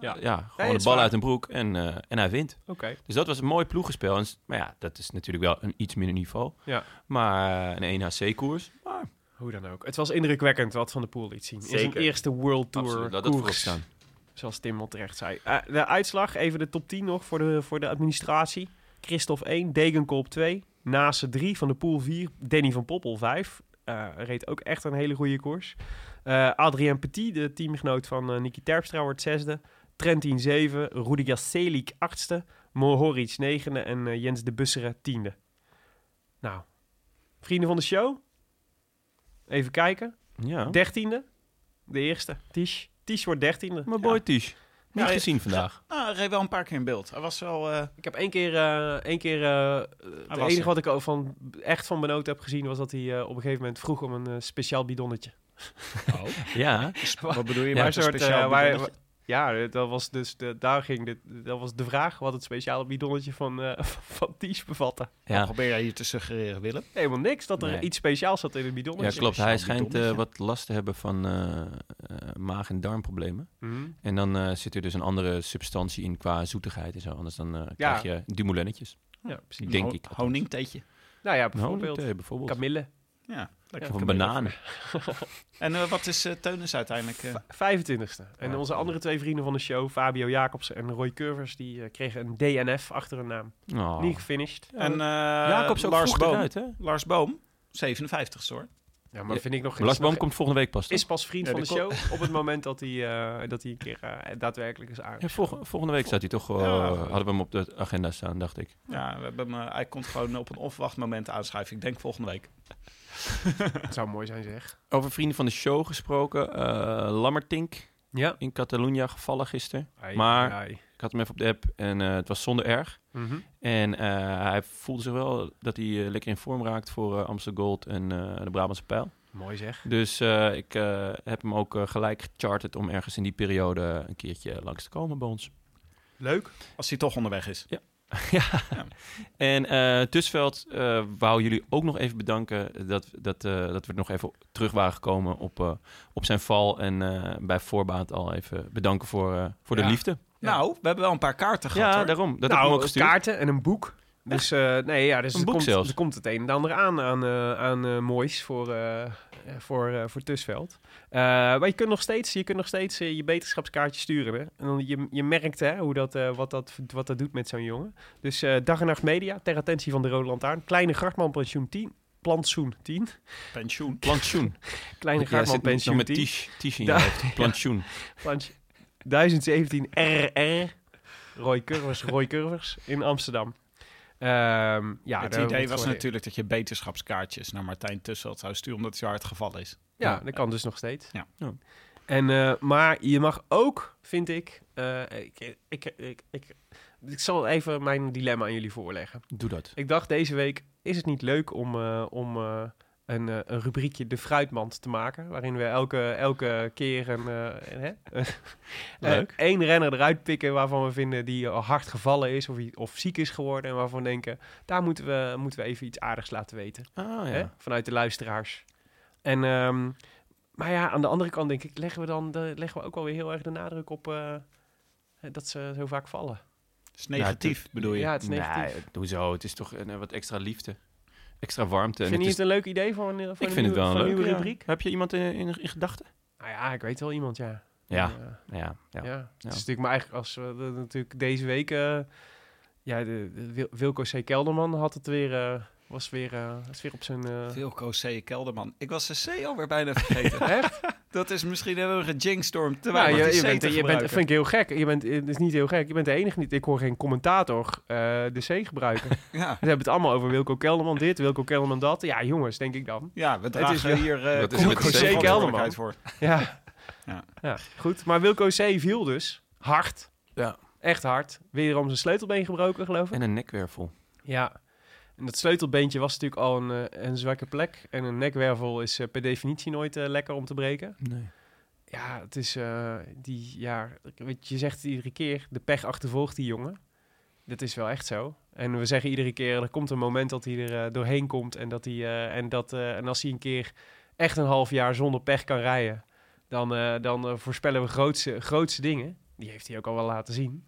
S3: Ja.
S1: ja. Gewoon de bal uit een broek en, en hij wint.
S3: Oké.
S1: Dus dat was een mooi ploegenspel. En, maar ja, dat is natuurlijk wel een iets minder niveau.
S3: Ja.
S1: Maar een 1HC-koers, maar
S3: Hoe dan ook. Het was indrukwekkend wat Van der Poel liet zien. In zijn eerste World Tour
S1: absoluut, dat
S3: koers.
S1: staan.
S3: Zoals Tim al terecht zei. Eh, de uitslag, even de top 10 nog voor de, voor de administratie. Christophe 1, Degenkolb 2, Nase 3, Van de Poel 4, Danny van Poppel 5. Eh, reed ook echt een hele goede koers. Eh Adrien Petit, de teamgenoot van eh Niki Terpstra, wordt zesde. Trentin 7, Rudiger Selik 8ste, Mohoric 9e en Jens de Busseren 10e. Nou, vrienden van de show. Even kijken.
S1: Ja,
S3: 13e. De eerste, Tish. Tish wordt 13e.
S1: mijn boy Tish. Niet
S2: Ja,
S1: gezien vandaag.
S2: Nou, hij reed wel een paar keer in beeld. Hij was wel... eh,
S3: Ik heb één keer, eh één keer eh, het enige
S2: er.
S3: wat ik ook van, echt van benoten heb gezien, was dat hij eh, op een gegeven moment vroeg om een eh, speciaal bidonnetje.
S1: Ja,
S2: wat bedoel je
S3: Ja,
S2: met
S3: een soort,
S2: speciaal
S3: eh, waar-? Ja, dat was dus, de, daar ging de, dat was de vraag wat het speciale bidonnetje van, eh van Ties bevatte.
S2: Wat
S1: ja.
S2: probeer jij hier te suggereren, Willem?
S3: Helemaal niks, dat er
S1: Nee.
S3: iets speciaals zat in het
S1: ja
S3: bidonnetje.
S1: klopt. Hij schijnt eh, wat last te hebben van eh, eh, maag- en darmproblemen.
S3: Mhm.
S1: En dan eh, zit er dus een andere substantie in qua zoetigheid en zo. Anders dan eh, krijg je dumoulinetjes.
S3: Ja, precies.
S1: Denk ik.
S2: Honingtheetje.
S3: Nou ja, bijvoorbeeld
S1: honingthee bijvoorbeeld.
S3: kamille.
S2: Ja, lekker.
S1: Of een banaan.
S2: En eh, wat is eh Teunis uiteindelijk? eh?
S3: 25e. En
S1: Ja.
S3: onze andere twee vrienden van de show, Fabio Jacobsen en Roy Curvers, die kregen een DNF achter hun naam.
S1: Oh.
S3: Niet gefinished.
S2: en eh
S1: Jacobs ook
S2: Lars Boom.
S1: eruit, hè?
S2: Lars Boom, 57 hoor.
S3: Ja, maar
S1: Ja,
S3: vind ik nog
S1: Lars Boom
S3: nog-
S1: komt volgende week pas. toch?
S3: is pas vriend
S2: Ja,
S3: van de show op het moment dat hij, eh, dat hij een keer daadwerkelijk is aan.
S1: Ja, volg- volgende week staat hij toch. eh,
S2: Ja.
S1: hadden we hem op de agenda staan, dacht ik.
S2: Ja, we hebben hem, hij komt gewoon op een onverwacht moment aanschuiven. Ik denk volgende week.
S3: Het zou mooi zijn, zeg.
S1: Over vrienden van de show gesproken. eh Lammertink
S3: Ja.
S1: in Catalunya gevallen gisteren. Maar- Ik had hem even op de app en eh, het was zonder erg.
S3: Mhm.
S1: En eh, hij voelde zich wel dat hij lekker in vorm raakt voor Amsterdam Gold en eh, de Brabantse Pijl.
S3: Mooi zeg.
S1: Dus eh, ik eh, heb hem ook gelijk gecharterd om ergens in die periode een keertje langs te komen bij ons.
S3: Leuk.
S2: Als hij toch onderweg is.
S1: ja.
S2: Ja.
S1: En Tusveld eh wou jullie ook nog even bedanken dat, dat, eh, dat we nog even terug waren gekomen op, op zijn val. En bij voorbaat al even bedanken voor, voor de liefde.
S2: Nou, we hebben wel een paar kaarten gehad
S1: Ja,
S2: hoor.
S1: daarom. Dat heb ik hem
S3: nou,
S1: ook
S3: kaarten en een boek. Dus eh, nee, ja, dus
S1: Een
S3: er,
S1: boek
S3: komt,
S1: zelfs.
S3: er komt het een en ander aan aan, eh, aan eh, moois voor, voor, eh, voor Tusveld. Eh, maar je kunt nog steeds, je, kunt nog steeds je beterschapskaartje sturen. Hè? En dan, je, je merkt hè, hoe dat, eh, wat, dat, wat dat doet met zo'n jongen. Dus eh, dag en nacht media, ter attentie van de Rode Lantaarn. Kleine Gartman pensioen 10. Plantsoen 10.
S2: Pensioen.
S1: Plantsoen.
S3: Kleine
S1: Ja, nog
S3: pensioen
S1: met
S3: 10.
S1: tisch, tisch in je
S3: Ja.
S1: hoofd. Plantsoen.
S3: Plantje. 1017 RR. Roy Curvers, Roy Curvers in Amsterdam. Ehm, ja,
S2: het
S3: daar
S2: idee was natuurlijk dat je beterschapskaartjes naar Martijn Tusseld zou sturen omdat hij zo hard gevallen is.
S3: Ja,
S1: Ja.
S3: dat kan dus nog steeds.
S2: Ja.
S1: Ja.
S3: En, eh, maar je mag ook, vind ik, eh, ik, ik, ik, ik, ik zal even mijn dilemma aan jullie voorleggen.
S1: Doe dat.
S3: Ik dacht deze week, is het niet leuk om, eh, om eh, een, eh, een rubriekje De Fruitmand te maken, waarin we elke, elke keer een, eh,
S1: Leuk.
S3: eh, één renner eruit pikken waarvan we vinden die al hard gevallen is of, of ziek is geworden en waarvan we denken, daar moeten we, moeten we even iets aardigs laten weten
S1: Ah ja.
S3: vanuit de luisteraars. En, ehm, maar ja, aan de andere kant denk ik, leggen we dan de, leggen we ook wel weer heel erg de nadruk op eh, dat ze zo vaak vallen.
S2: Dat is negatief, bedoel je?
S3: Ja, het is negatief.
S1: Nee, hoezo. Het is toch een, wat extra liefde. Extra warmte. En
S3: Vind je
S1: het is,
S3: een leuk idee voor een, voor
S1: ik
S3: een,
S1: vind het
S3: nieuwe,
S1: wel een
S3: nieuwe
S1: ja.
S3: rubriek?
S1: Heb je iemand in, in, in gedachten?
S3: Nou ja, ik weet wel iemand, ja.
S1: Ja. Ja, ja.
S3: ja. Het is natuurlijk maar eigenlijk als we de- natuurlijk deze week... eh, ja, de, de Wil- Wilco C. Kelderman had het weer... eh, was weer, eh, is weer op zijn... eh,
S2: Wilco C. Kelderman. Ik was de C alweer bijna vergeten.
S3: Echt?
S2: Dat is misschien een gejinkstorm.
S3: Nou, je, je bent, je bent, vind ik heel gek. Je bent, het is niet heel gek. Je bent de enige niet. Ik hoor geen commentator eh, de C gebruiken.
S2: Ja.
S3: We hebben het allemaal over Wilco Kelderman dit, Wilco Kelderman dat. Ja, jongens, denk ik dan.
S2: ja, we
S3: is
S2: dragen hier eh
S1: Wat is er met
S2: Wilco C. Verantwoordelijkheid voor.
S3: Ja.
S2: Ja.
S3: ja. goed. Maar Wilco C viel dus hard.
S1: Ja.
S3: Echt hard. Wederom zijn sleutelbeen gebroken, geloof ik.
S1: En een nekwervel.
S3: Ja. En dat sleutelbeentje was natuurlijk al een, eh, een zwakke plek. En een nekwervel is eh, per definitie nooit eh, lekker om te breken.
S1: Nee.
S3: Ja, het is die, ja, weet je, je zegt iedere keer, de pech achtervolgt die jongen. Dat is wel echt zo. En we zeggen iedere keer, er komt een moment dat hij er doorheen komt en dat hij, en dat, en als hij een keer echt een half jaar zonder pech kan rijden, dan, dan voorspellen we grootste, grootste dingen. Die heeft hij ook al wel laten zien.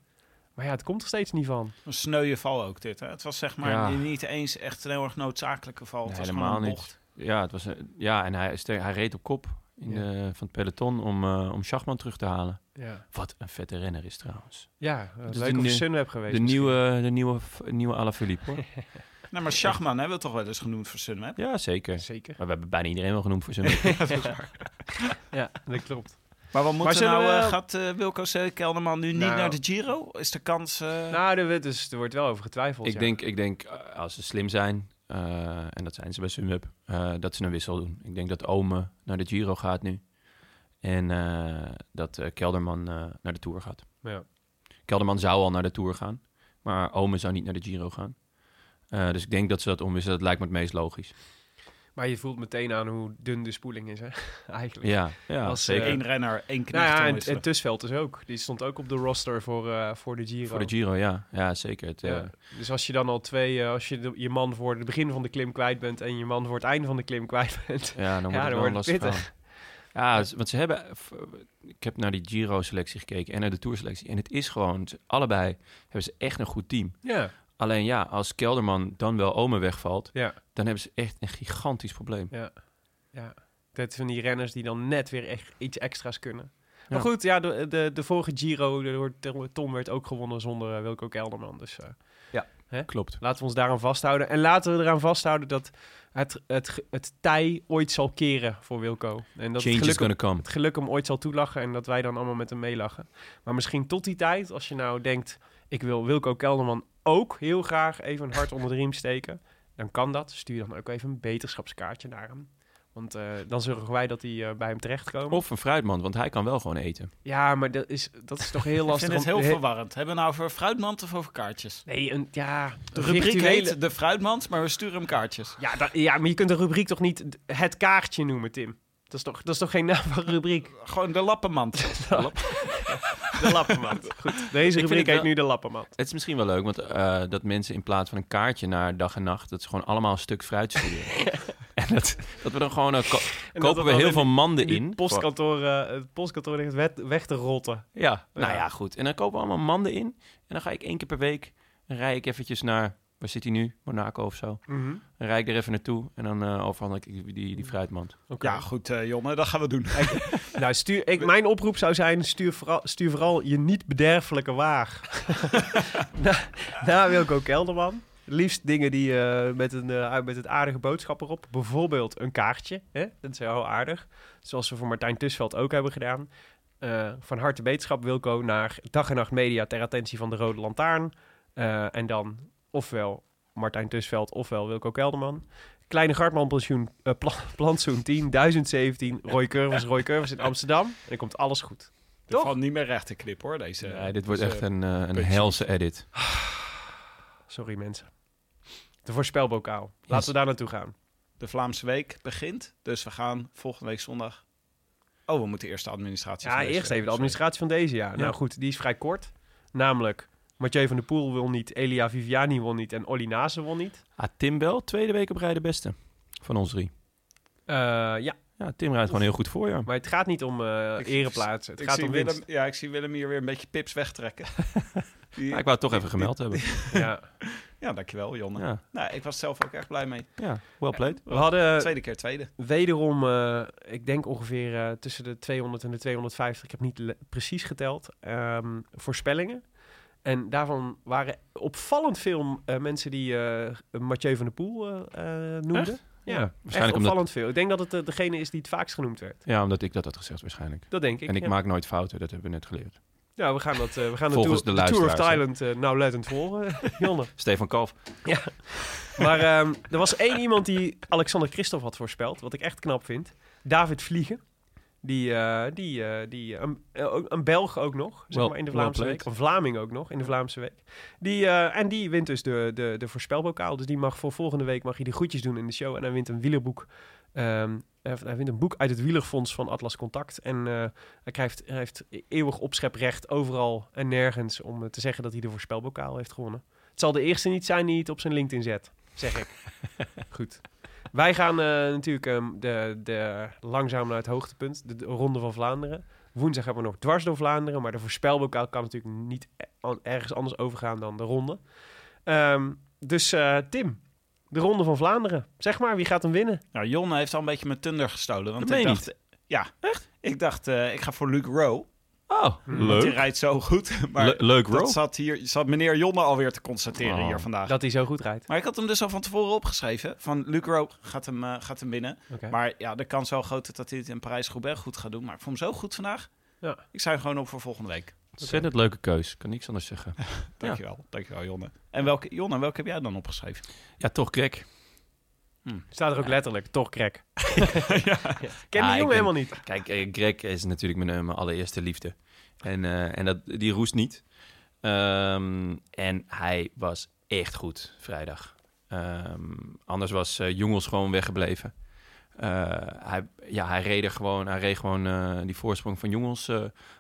S3: Maar ja, het komt er steeds niet van.
S2: Een sneuwe val ook dit. Hè? Het was zeg maar
S1: Ja.
S2: niet eens echt een heel erg noodzakelijke val.
S1: Nee,
S2: het was
S1: helemaal niet. Ja, het was, een- ja en hij, hij reed op kop in
S3: Ja.
S1: de, van het peloton om, eh om Schachman terug te halen.
S3: Ja,
S1: Wat een vette renner is trouwens.
S3: ja uh,
S1: Dus
S3: leuk of Sunweb geweest.
S1: De
S3: misschien.
S1: nieuwe, de nieuwe, nieuwe Alaphilippe hoor.
S2: Nou, maar Schachman hebben we toch wel eens genoemd voor Sunweb.
S1: Ja, zeker.
S3: Zeker.
S1: Maar we hebben bijna iedereen wel genoemd voor zijn
S3: Ja, dat klopt.
S2: Maar wat moet er
S3: zullen
S2: nou?
S3: we-
S2: eh, gaat eh, Wilco C. Kelderman nu niet
S3: Nou.
S2: naar de Giro? Is de kans... eh,
S3: Nou, er, wordt- dus, er wordt wel over getwijfeld.
S1: Ik
S3: ja.
S1: denk, ik denk als ze slim zijn, eh, en dat zijn ze bij Sunweb, eh, dat ze een wissel doen. Ik denk dat Ome naar de Giro gaat nu. En eh, dat eh, Kelderman eh, naar de Tour gaat.
S3: Ja.
S1: Kelderman zou al naar de Tour gaan, maar Ome zou niet naar de Giro gaan. Eh, dus ik denk dat ze dat omwisselen. Dat lijkt me het meest logisch.
S3: Maar je voelt meteen aan hoe dun de spoeling is, hè? Eigenlijk.
S1: Ja, ja
S3: Als,
S1: zeker.
S3: eh,
S2: één renner, één knecht
S3: Nou ja, en, en Tussveld dus ook. Die stond ook op de roster voor, eh, voor de Giro.
S1: Voor de Giro, ja. Ja, zeker. Het,
S3: Ja.
S1: eh,
S3: Dus als je dan al twee, als je de- je man voor het begin van de klim kwijt bent en je man voor het einde van de klim kwijt bent.
S1: Ja, dan wordt
S3: Ja,
S1: het
S3: dan wordt
S1: lastig
S3: het
S1: verhaal. Ja, want ze hebben... Ik heb naar die Giro-selectie gekeken en naar de Tour-selectie. En het is gewoon... Allebei hebben ze echt een goed team.
S3: Ja,
S1: Alleen ja, als Kelderman dan wel Ome wegvalt...
S3: ja,
S1: dan hebben ze echt een gigantisch probleem.
S3: ja. ja. Dat van die renners die dan net weer echt iets extra's kunnen.
S1: Ja.
S3: Maar goed, ja, de, de, de vorige Giro, de, de, Tom werd ook gewonnen zonder eh, Wilco Kelderman. Dus eh,
S1: Klopt.
S3: laten we ons daaraan vasthouden. En laten we eraan vasthouden dat het, het, het tij ooit zal keren voor Wilco. En dat het
S1: Change is
S3: geluk,
S1: come.
S3: het geluk hem ooit zal toelachen en dat wij dan allemaal met hem meelachen. Maar misschien tot die tijd, als je nou denkt... ik wil Wilco Kelderman ook heel graag even een hart onder de riem steken... dan kan dat. Stuur dan ook even een beterschapskaartje naar hem. Want eh, dan zorgen wij dat hij eh, bij hem terechtkomen.
S1: Of een fruitmand, want hij kan wel gewoon eten.
S3: Ja, maar dat is, dat is toch heel
S2: Ik
S3: lastig.
S2: vind het heel
S3: he-
S2: verwarrend. Hebben we nou over fruitmand of over kaartjes?
S3: Nee, een, ja...
S2: De rubriek heet de fruitmand, maar we sturen hem kaartjes.
S3: Ja, ja, maar je kunt de rubriek toch niet het kaartje noemen, Tim? Dat is toch, dat is toch geen naam van rubriek?
S2: Gewoon de lappenmand.
S3: De lappenmand. Goed, deze rubriek
S1: wel-
S3: heet nu de lappenmand.
S1: Het is misschien wel leuk, want eh, dat mensen in plaats van een kaartje naar dag en nacht... dat ze gewoon allemaal een stuk fruit sturen. en dat, dat we dan gewoon... ko-
S3: dat
S1: kopen we heel
S3: in
S1: veel manden in.
S3: postkantoor, eh, het postkantoor ligt weg, weg te rotten.
S1: Ja, nou
S3: Ja.
S1: ja, goed. En dan kopen we allemaal manden in. En dan ga ik één keer per week... rij ik eventjes naar... waar zit hij nu? Monaco of zo.
S3: Mhm.
S1: Dan rijd ik er even naartoe en dan eh overhandel ik die, die, die fruitmand.
S3: Oké.
S2: Ja, goed, eh, Jonne, dat gaan we doen.
S3: Nou, stuur, ik, mijn oproep zou zijn, stuur vooral, stuur vooral je niet bederfelijke waag. naar, naar Wilco Kelderman. Liefst dingen die eh, met, een, eh, met het aardige boodschap erop. Bijvoorbeeld een kaartje. Hè? Dat is heel aardig. Zoals we voor Martijn Tusveld ook hebben gedaan. Eh, van harte beterschap Wilco naar Dag en Nacht Media ter attentie van de Rode Lantaarn. Eh, en dan ofwel Martijn Tusveld ofwel Wilco Kelderman. Kleine Gartman pensioen, eh, pla- plantsoen 10, 1017, Roy Curvers, Roy Curvers in Amsterdam. En dan komt alles goed.
S2: Het valt niet meer recht te knippen, hoor, deze.
S1: Nee, dit wordt
S2: deze-
S1: echt een, eh, een helse edit.
S3: Sorry mensen. De voorspelbokaal. Laten
S1: Yes.
S3: we daar naartoe gaan.
S2: De Vlaamse week begint, dus we gaan volgende week zondag... Oh, we moeten eerst de administratie
S3: Ja, eerst even de administratie van deze jaar. Nou goed, die is vrij kort. Namelijk, Mathieu van der Poel wil niet, Elia Viviani won niet en Olly Nase won niet.
S1: Ah, Tim wel, tweede week op rij de beste van ons drie.
S3: Eh, ja,
S1: Ja, Tim rijdt gewoon heel goed voor, ja.
S3: maar het gaat niet om eh
S2: Ik-
S3: ereplaatsen. Het
S2: Ik
S3: gaat om
S2: Willem,
S3: winst.
S2: ja, ik zie Willem hier weer een beetje pips wegtrekken. Die-
S1: ik wou het toch even gemeld hebben.
S3: Ja.
S2: Ja, dankjewel, Jonne.
S1: Ja,
S2: Nou, ik was zelf ook erg blij mee.
S1: ja well played.
S3: We hadden
S2: Tweede keer tweede.
S3: wederom, eh, ik denk ongeveer eh, tussen de 200 en de 250, ik heb niet precies geteld, ehm, voorspellingen. En daarvan waren opvallend veel eh, mensen die eh Mathieu van der Poel eh, noemden. Ja,
S1: waarschijnlijk
S3: echt
S1: omdat-
S3: opvallend veel. Ik denk dat het degene is die het vaakst genoemd werd.
S1: Ja, omdat ik dat had gezegd waarschijnlijk.
S3: Dat denk ik.
S1: En ik
S3: ja.
S1: maak nooit fouten, dat hebben we net geleerd.
S3: Ja, we gaan, dat, we gaan de,
S1: Volgens
S3: tour,
S1: de
S3: de Tour of. Thailand eh nauwlettend volgen, Jonne.
S1: Stefan Kalf.
S3: Maar ehm, er was één iemand die Alexander Christophe had voorspeld, wat ik echt knap vind. David Vliegen. Die, eh, die, eh, die een, eh, ook- een Belg ook nog, zeg maar in de Vlaamse week. Een Vlaming ook nog in de Vlaamse week. Die, en die wint dus de, de, de voorspelbokaal. Dus die mag voor volgende week mag hij die groetjes doen in de show. En hij wint een wielerboek. ehm, hij wint een boek uit het wielerfonds van Atlas Contact. En hij, krijgt, hij heeft eeuwig opscheprecht overal en nergens om te zeggen dat hij de voorspelbokaal heeft gewonnen. Het zal de eerste niet zijn die het op zijn LinkedIn zet, zeg ik. Goed. Wij gaan eh, natuurlijk ehm, de, de, langzaam naar het hoogtepunt, de, de Ronde van Vlaanderen. Woensdag hebben we nog dwars door Vlaanderen, maar de voorspelbokaal kan natuurlijk niet e- ergens anders overgaan dan de ronde. Ehm, dus eh, Tim, de Ronde van Vlaanderen. Zeg maar, wie gaat hem winnen?
S2: Nou, Jon heeft al een beetje mijn tunder gestolen. Want
S1: Dat
S2: ik
S1: meen je
S2: dacht, ja, echt? Ik dacht, eh, ik ga voor Luke Rowe.
S1: Oh,
S2: Want die
S1: leuk.
S2: rijdt zo goed. Maar
S1: Le- leuk,
S2: dat zat, hier, zat meneer Jonne alweer te constateren
S1: Oh.
S2: hier vandaag.
S3: Dat hij zo goed rijdt.
S2: Maar ik had hem dus al van tevoren opgeschreven. Van Luke Rowe gaat hem, eh, gaat hem winnen.
S3: Oké.
S2: Maar ja, de kans is wel groot dat hij het in Parijs-Roubaix goed gaat doen. Maar ik vond hem zo goed vandaag.
S3: Ja.
S2: Ik hem gewoon op voor volgende week.
S1: Ontzettend leuke keus. Kan niks anders zeggen.
S2: Dankjewel. Dankjewel, Jonne. En welke, Jonne, welke heb jij dan opgeschreven?
S1: Ja, toch Greg.
S3: Staat er ook letterlijk, toch.
S1: Ja,
S3: Ken die jongen
S1: ben-
S3: helemaal niet.
S1: Kijk, eh, Greg is natuurlijk mijn, eh, mijn allereerste liefde. En, eh, en dat, die roest niet. Ehm, en hij was echt goed vrijdag. Ehm, anders was eh Jongels gewoon weggebleven. Hij, ja, hij reed er gewoon, hij reed gewoon die voorsprong van Jongels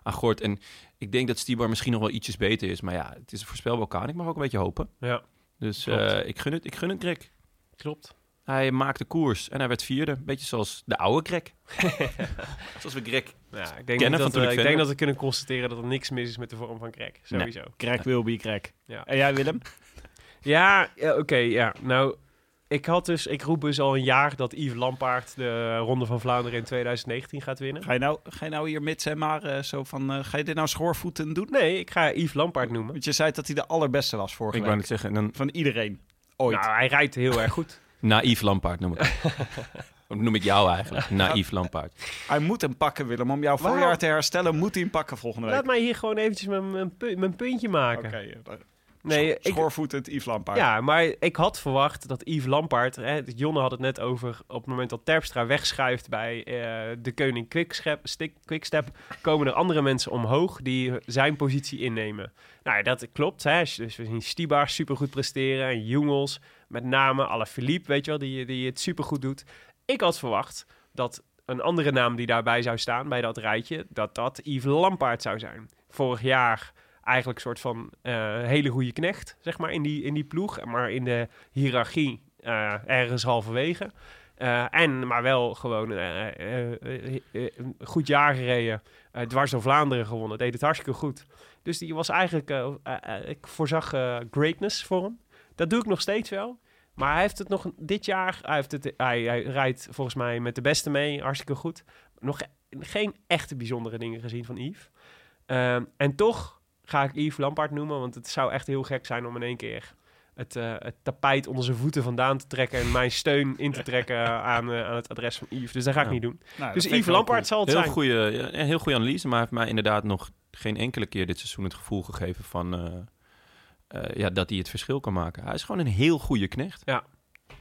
S1: aan Gort. En ik denk dat Stibar misschien nog wel ietsjes beter is. Maar ja, het is een voorspelbaar Ik mag ook een beetje hopen.
S3: Ja,
S1: Dus ik, gun het, ik gun het Greg.
S3: klopt.
S1: Hij maakte koers en hij werd vierde. Beetje zoals de oude Greg. zoals we Greg
S3: Ja, ik denk,
S1: Kennen
S3: dat,
S1: van toen
S3: eh,
S1: ik
S3: ik denk dat we kunnen constateren dat er niks mis is met de vorm van krek. Sowieso.
S2: Crack will be crack.
S3: Ja.
S2: En jij, Willem?
S3: Ja, ja, oké, ja. Nou, ik had dus, ik roep dus al een jaar dat Yves Lampaard de Ronde van Vlaanderen in 2019 gaat winnen.
S2: Ga je nou, ga je nou hier mits en maar eh, zo van... eh, ga je dit nou schoorvoeten doen?
S3: Nee, ik ga Yves Lampaard noemen.
S2: Want je zei dat hij de allerbeste was vorige
S1: Ik wou
S2: week.
S1: net zeggen, dan
S2: Van iedereen. Ooit.
S3: Nou, hij rijdt heel erg goed.
S1: naïef Lampaard noem ik hem. Noem ik jou eigenlijk, naïef Lampaard.
S2: Hij moet hem pakken, Willem. Om jouw
S3: Waarom?
S2: voorjaar te herstellen, moet hij hem pakken volgende week.
S3: Laat mij hier gewoon eventjes mijn, mijn, pu- mijn puntje maken.
S2: Oké, eh,
S3: Nee,
S2: schoorvoetend Yves Lampaard.
S3: Ja, maar ik had verwacht dat Yves Lampaard... Hè, Jonne had het net over... op het moment dat Terpstra wegschuift bij eh, de koning Quickstep, Stick- Quickstep... komen er andere mensen omhoog die zijn positie innemen. Nou, ja, dat klopt. Hè. Dus we zien Stibar supergoed presteren. En Jongels, met name Alaphilippe, weet je wel... Die, die het supergoed doet. Ik had verwacht dat een andere naam die daarbij zou staan... bij dat rijtje, dat dat Yves Lampaard zou zijn. Vorig jaar eigenlijk een soort van eh, hele goede knecht, zeg maar, in die, in die ploeg. Maar in de hiërarchie eh, ergens halverwege. Eh, en, maar wel gewoon een goed jaar gereden. dwars door Vlaanderen gewonnen. Deed het hartstikke goed. Dus die was eigenlijk... ik voorzag greatness voor hem. Dat doe ik nog steeds wel. Maar hij heeft het nog dit jaar... Hij, heeft het, hij, hij rijdt volgens mij met de beste mee. Hartstikke goed. Nog geen echte bijzondere dingen gezien van Yves. Ehm, en toch ga ik Yves Lampaard noemen, want het zou echt heel gek zijn om in één keer het, eh, het tapijt onder zijn voeten vandaan te trekken en mijn steun in te trekken aan, eh, aan het adres van Yves. Dus dat ga ik
S1: Ja.
S3: niet doen.
S2: Nou,
S3: Dus Yves Lampaard zal het
S1: Heel
S3: zijn.
S1: goede, ja, heel goede analyse, maar hij heeft mij inderdaad nog geen enkele keer dit seizoen het gevoel gegeven van eh, eh, ja, dat hij het verschil kan maken. Hij is gewoon een heel goede knecht.
S3: Ja.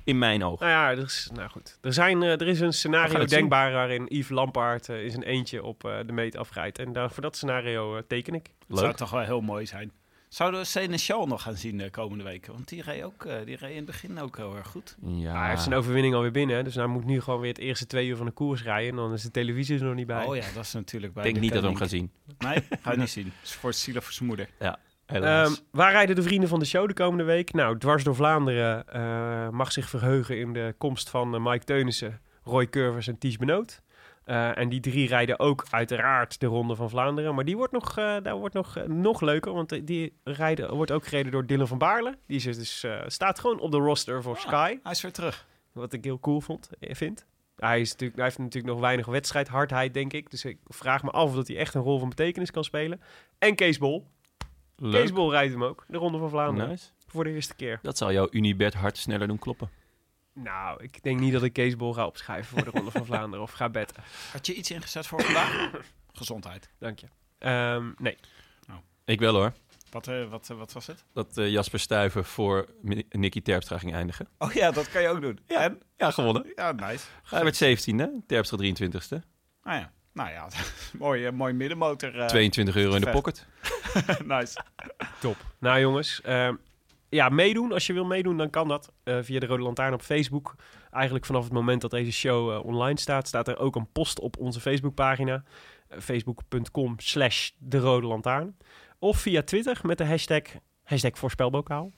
S1: In mijn ogen.
S3: Nou ja, er is, nou goed. Er, zijn, eh, er is een scenario
S1: zien.
S3: denkbaar waarin Yves Lampaard eh, is een eentje op eh, de meet afrijdt. En daar, voor dat scenario teken ik.
S2: Het zou
S1: Leuk.
S2: toch wel heel mooi zijn. Zouden we Seneschal nog gaan zien de komende weken? Want die reed, ook, die reed in het begin ook heel erg goed.
S1: Ja,
S3: hij heeft zijn overwinning alweer binnen, dus hij moet nu gewoon weer het eerste twee uur van de koers rijden. En dan is de televisie er nog niet bij.
S2: Oh ja, dat is natuurlijk bij
S1: ik denk
S2: de
S1: niet dat we hem gaan zien.
S2: Nee, ga je niet zien. Het is voor het zielig voor zijn moeder.
S1: Helaas.
S3: Ehm, waar rijden de vrienden van de show de komende week? Nou, dwars door Vlaanderen eh, mag zich verheugen in de komst van eh, Mike Teunissen, Roy Curvers en Ties Benoot. Eh, en die drie rijden ook uiteraard de Ronde van Vlaanderen. Maar die wordt nog, daar wordt nog, nog leuker, want die rijden, wordt ook gereden door Dylan van Baarle. Die is dus, staat gewoon op de roster voor Sky,
S2: Hij is weer terug.
S3: wat ik heel cool vond, vind. Hij, is natuurlijk, hij heeft natuurlijk nog weinig wedstrijdhardheid, denk ik. Dus ik vraag me af of dat hij echt een rol van betekenis kan spelen. En Kees Bol.
S1: Leuk.
S3: Kees Bol rijdt hem ook, de Ronde van Vlaanderen.
S1: Nice.
S3: Voor de eerste keer.
S1: Dat zal jouw Unibet hart sneller doen kloppen.
S3: Nou, ik denk niet dat ik Kees Bol ga opschrijven voor de Ronde van Vlaanderen of ga betten.
S2: Had je iets ingezet voor vandaag? Gezondheid.
S3: Dank je. Ehm, nee.
S1: Ik wel hoor.
S2: Wat, eh, wat, eh, wat was het?
S1: Dat eh, Jasper Stuyven voor Mi- Nicky Terpstra ging eindigen.
S2: Oh ja, dat kan je ook doen. En?
S1: Ja, gewonnen.
S2: Ja, nice.
S1: Hij werd 17e, Terpstra 23e.
S2: Nou ja, nou ja mooi, mooi middenmotor. eh.
S1: 22 euro in de pocket.
S2: nice.
S3: Top. Nou jongens, ehm, ja, meedoen. Als je wil meedoen, dan kan dat eh, via de Rode Lantaarn op Facebook. Eigenlijk vanaf het moment dat deze show eh, online staat, staat er ook een post op onze Facebookpagina. Uh, Facebook.com slash de Rode Lantaarn. Of via Twitter met de hashtag, hashtag voorspelbokaal.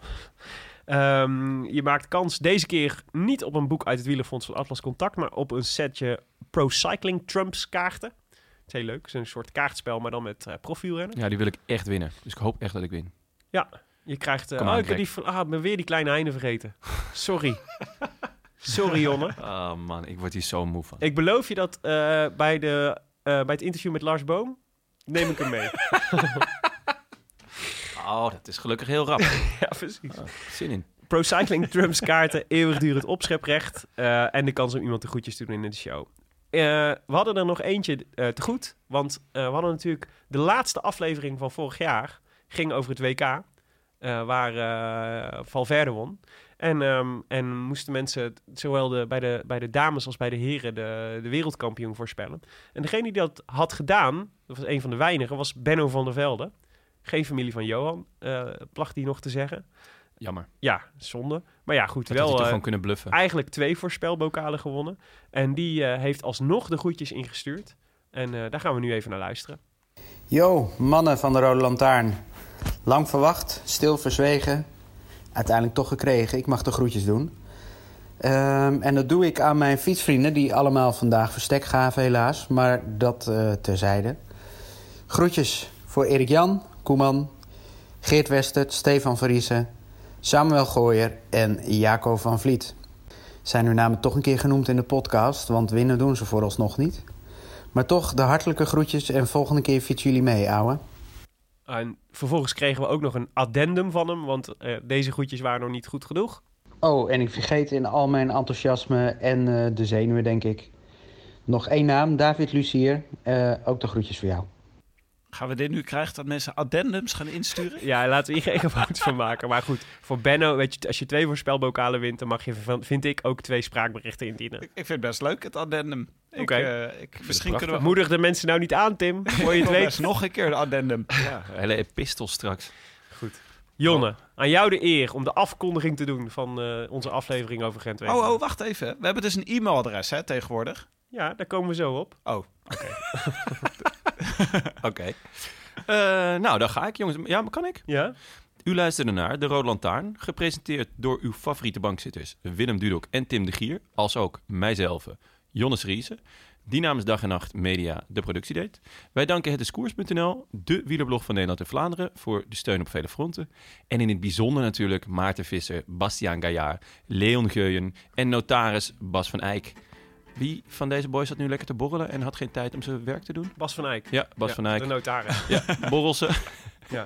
S3: Ehm, je maakt kans deze keer niet op een boek uit het Wielerfonds van Atlas Contact, maar op een setje Pro Cycling Trumps kaarten. Het is heel leuk. Het is een soort kaartspel, maar dan met uh, profielrennen.
S1: Ja, die wil ik echt winnen. Dus ik hoop echt dat ik win.
S3: Ja, je krijgt... eh
S1: Kom
S3: oh, ik heb die, ah, ben weer die kleine einde vergeten. Sorry. Sorry, Jonne.
S1: Ah man, ik word hier zo moe van.
S3: Ik beloof je dat eh, bij, de, eh, bij het interview met Lars Boom neem ik hem mee.
S1: Oh, dat is gelukkig heel rap.
S3: ja, precies.
S1: Zin in.
S3: Pro Cycling Trumps kaarten, eeuwigdurend opscheprecht eh, en de kans om iemand de groetjes te doen in de show. Eh, we hadden er nog eentje eh, te goed, want eh, we hadden natuurlijk de laatste aflevering van vorig jaar ging over het WK, waar Valverde won. En, ehm, en moesten mensen zowel de, bij, de, bij de dames als bij de heren de, de wereldkampioen voorspellen. En degene die dat had gedaan, dat was een van de weinigen, was Benno van der Velde. Geen familie van Johan, placht hij nog te zeggen.
S1: Jammer.
S3: Ja, zonde. Maar ja, goed,
S1: Dat
S3: wel
S1: toch
S3: eh,
S1: gewoon kunnen bluffen.
S3: eigenlijk twee voorspelbokalen gewonnen. En die eh, heeft alsnog de groetjes ingestuurd. En eh, daar gaan we nu even naar luisteren.
S6: Yo, mannen van de Rode Lantaarn. Lang verwacht, stil verzwegen. Uiteindelijk toch gekregen. Ik mag de groetjes doen. Ehm, en dat doe ik aan mijn fietsvrienden, die allemaal vandaag verstek gaven, helaas. Maar dat eh, terzijde. Groetjes voor Erik Jan, Koeman, Geert Westert, Stefan Verriezen, Samuel Gooyer en Jaco van Vliet. Zijn hun namen toch een keer genoemd in de podcast, want winnen doen ze vooralsnog niet. Maar toch de hartelijke groetjes en volgende keer fietsen jullie mee, ouwe.
S3: En vervolgens kregen we ook nog een addendum van hem. Want eh, deze groetjes waren nog niet goed genoeg.
S6: Oh, en ik vergeet in al mijn enthousiasme en eh, de zenuwen, denk ik. Nog één naam, David Lucier. Eh, ook de groetjes voor jou.
S2: Gaan we dit nu krijgen dat mensen addendums gaan insturen?
S3: Ja, laten we hier geen fout van maken. Maar goed, voor Benno, weet je, als je twee voorspelbokalen wint... dan mag je, van- vind ik, ook twee spraakberichten indienen.
S2: Ik, ik vind het best leuk, het addendum. Ik,
S3: Oké.
S2: eh, ik, misschien kunnen we
S3: Moedig de mensen nou niet aan, Tim. Voor je het
S2: nog
S3: weet.
S2: nog een keer de addendum.
S1: Ja, hele epistel straks.
S3: Jonne, aan jou de eer om de afkondiging te doen... van eh, onze aflevering over Gent
S2: Oh, oh, wacht even. We hebben dus een e-mailadres hè, tegenwoordig.
S3: Ja, daar komen we zo op.
S2: Oh,
S1: Oké. Eh, nou, dan ga ik, jongens. Ja, maar kan ik?
S3: Ja?
S1: U luisterde naar De Rode Lantaarn, gepresenteerd door uw favoriete bankzitters Willem Dudok en Tim de Gier, als ook mijzelf, Jonnes Riese, die namens Dag en Nacht Media de productie deed. Wij danken het Koers.nl, de wielerblog van Nederland en Vlaanderen, voor de steun op vele fronten. En in het bijzonder natuurlijk Maarten Visser, Bastiaan Gaillard, Leon Geuyen en notaris Bas van Eyck. Wie van deze boys zat nu lekker te borrelen en had geen tijd om zijn werk te doen?
S3: Bas van Eyck.
S1: Ja, Bas
S3: Ja,
S1: van Eyck.
S3: De notaris.
S1: Ja, borrelsen.
S3: Ja.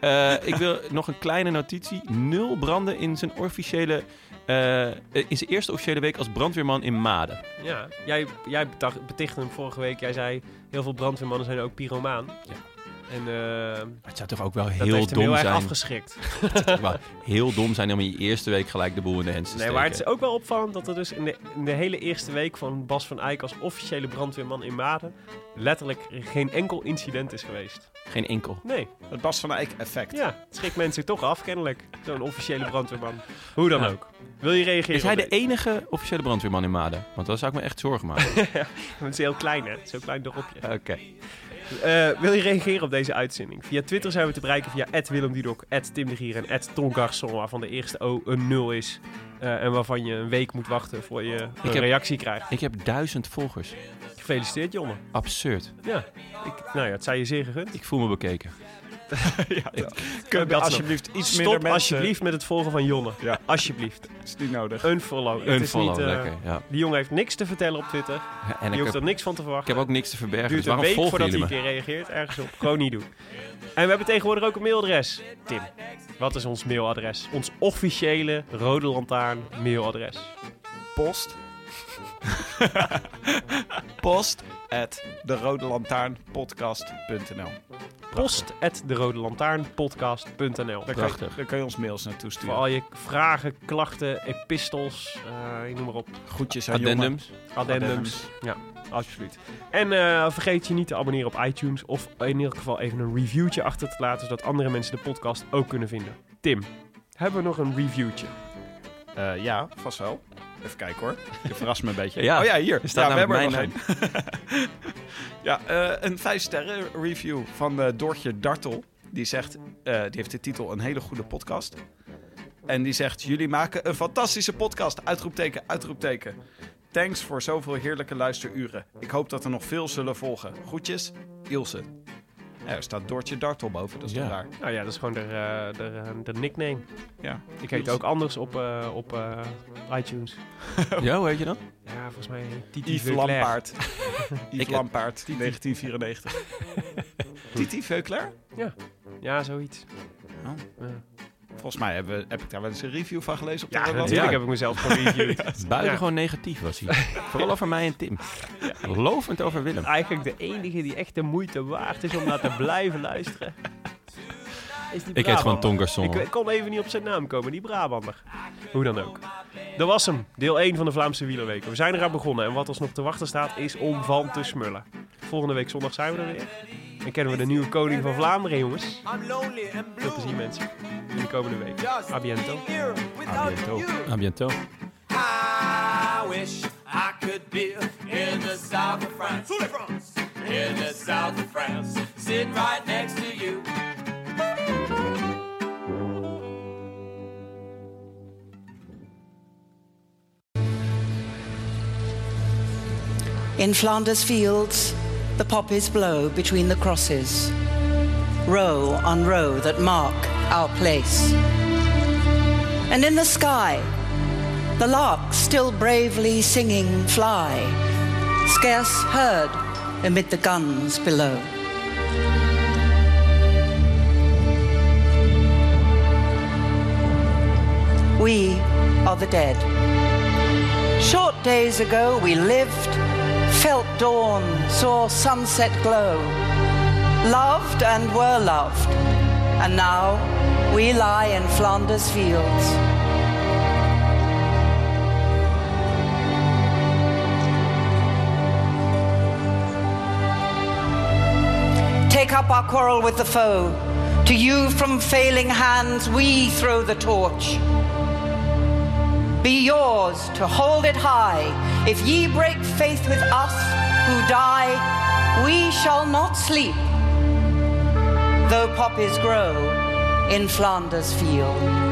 S1: Eh, ik wil nog een kleine notitie. Nul branden in zijn officiële... eh, in zijn eerste officiële week als brandweerman in Maden.
S3: Ja, jij, jij betichtte hem vorige week. Jij zei, heel veel brandweermannen zijn ook pyromaan.
S1: Ja.
S3: En eh,
S1: Maar het zou toch ook wel
S3: dat
S1: heel
S3: heeft hem
S1: dom
S3: heel erg
S1: zijn.
S3: afgeschrikt.
S1: Het zou toch wel heel dom zijn om in je eerste week gelijk de boel in de hens te
S3: Nee,
S1: steken.
S3: maar het is ook wel opvallend dat er dus in de, in de hele eerste week van Bas van Eyck als officiële brandweerman in Maden letterlijk geen enkel incident is geweest.
S1: Geen enkel.
S3: Nee,
S2: het Bas van Eyck effect.
S3: ja, het schrikt mensen toch af kennelijk. Zo'n officiële brandweerman. Hoe dan
S1: Ja.
S3: ook. Wil je reageren?
S1: Is hij de enige officiële brandweerman in Maden? Want dan zou ik me echt zorgen maken.
S3: deze? Het is heel klein, hè? Zo'n klein dorpje.
S1: Oké.
S3: Eh, wil je reageren op deze uitzending? Via Twitter zijn we te bereiken via Willem Dudok, Tim de Gier en Ton Garçon, waarvan de eerste O een 0 is. Eh, en waarvan je een week moet wachten voor je een
S1: heb-
S3: reactie krijgt.
S1: Ik heb duizend volgers.
S3: Gefeliciteerd, Jonne.
S1: Absurd.
S3: Ja, ik, nou ja, het zij je zeer gegund.
S1: Ik voel me bekeken.
S2: Kun je
S3: Dat
S2: alsjeblieft iets minder
S3: Stop
S2: mensen...
S3: alsjeblieft met het volgen van Jonne.
S2: Ja.
S3: Alsjeblieft.
S2: is niet nodig.
S3: Unfollow. Het
S1: Een
S3: is
S1: follow,
S3: niet, eh,
S1: lekker. Ja.
S3: Die jongen heeft niks te vertellen op Twitter.
S1: En
S3: Je
S1: ik
S3: hoeft
S1: heb,
S3: er niks van te
S1: ik
S3: verwachten.
S1: heb ook niks te verbergen.
S3: duurt
S1: Dus
S3: een
S1: waarom
S3: week voordat hij
S1: jullie
S3: een keer reageert. Ergens op. Gewoon niet doen. En we hebben tegenwoordig ook een mailadres. Tim, wat is ons mailadres? Ons officiële Rode Lantaarn mailadres.
S2: post. post at de Rode Lantaarn podcast.nl.
S3: Post at de Rode.
S2: Daar kan, je,
S1: Prachtig.
S2: daar kun je ons mails naartoe
S3: Voor
S2: sturen.
S3: al je vragen, klachten, epistels, eh, noem maar op.
S2: Groetjes aan jongen.
S1: Addendums.
S3: Addendums. Ja, absoluut. En eh, vergeet je niet te abonneren op iTunes. Of in ieder geval even een reviewtje achter te laten. Zodat andere mensen de podcast ook kunnen vinden. Tim, hebben we nog een reviewtje?
S2: Eh, ja, vast wel. Even kijken hoor. Je verrast me een beetje.
S1: Ja,
S2: oh ja, hier.
S1: er staat
S2: ja, we hebben er nog één. ja, eh, een 5 sterren review van eh, Doortje Dartel. Die zegt, eh, die heeft de titel Een hele goede podcast. En die zegt, jullie maken een fantastische podcast. Uitroepteken, uitroepteken. Thanks voor zoveel heerlijke luisteruren. Ik hoop dat er nog veel zullen volgen. Groetjes, Ilse. Ja, er staat Doortje Dartel boven, dat is
S1: Ja.
S2: toch raar.
S3: Nou ja, dat is gewoon de, eh, de, de nickname.
S2: Ja.
S3: Ik heet ook anders op, eh, op eh, iTunes.
S1: Ja, hoe heet je dan?
S3: Ja, volgens mij Titi
S2: Yves
S3: Veuclair.
S2: Lampaard. Yves
S1: Ik-
S2: Lampaard, 1994. Titi Veuclair?
S3: Ja, zoiets.
S2: Oh.
S3: Ja.
S2: Volgens mij hebben, we- heb ik daar wel eens een review van gelezen op de
S3: Ja, natuurlijk
S1: Ja.
S3: heb ik mezelf gereviewd.
S1: Buitengewoon negatief was hij. Vooral over mij en Tim. Lovend over Willem.
S3: Eigenlijk de enige die echt de moeite waard is om naar te blijven luisteren. Is die
S1: Ik heet gewoon. Tongarson.
S3: Ik kon even niet op zijn naam komen, die Brabander. Hoe dan ook. Dat was hem, deel 1 van de Vlaamse Wielerweken. We zijn eraan begonnen en wat ons nog te wachten staat is om van te smullen. Volgende week zondag zijn we er weer. En kennen we de nieuwe koning van Vlaanderen, jongens. Veel plezier, mensen. In de komende week. A biento.
S1: A bientôt.
S5: I wish I could be in the south of France. In the south of France. Sitting right next to you.
S7: In Flanders fields, the poppies blow between the crosses, row on row that mark our place. And in the sky, the larks still bravely singing fly, scarce heard amid the guns below. We are the dead. Short days ago we lived, felt dawn, saw sunset glow, loved and were loved, and now we lie in Flanders fields. Up our quarrel with the foe. To you from failing hands we throw the torch be yours to hold it high. If ye break faith with us who die, we shall not sleep, though poppies grow in Flanders field.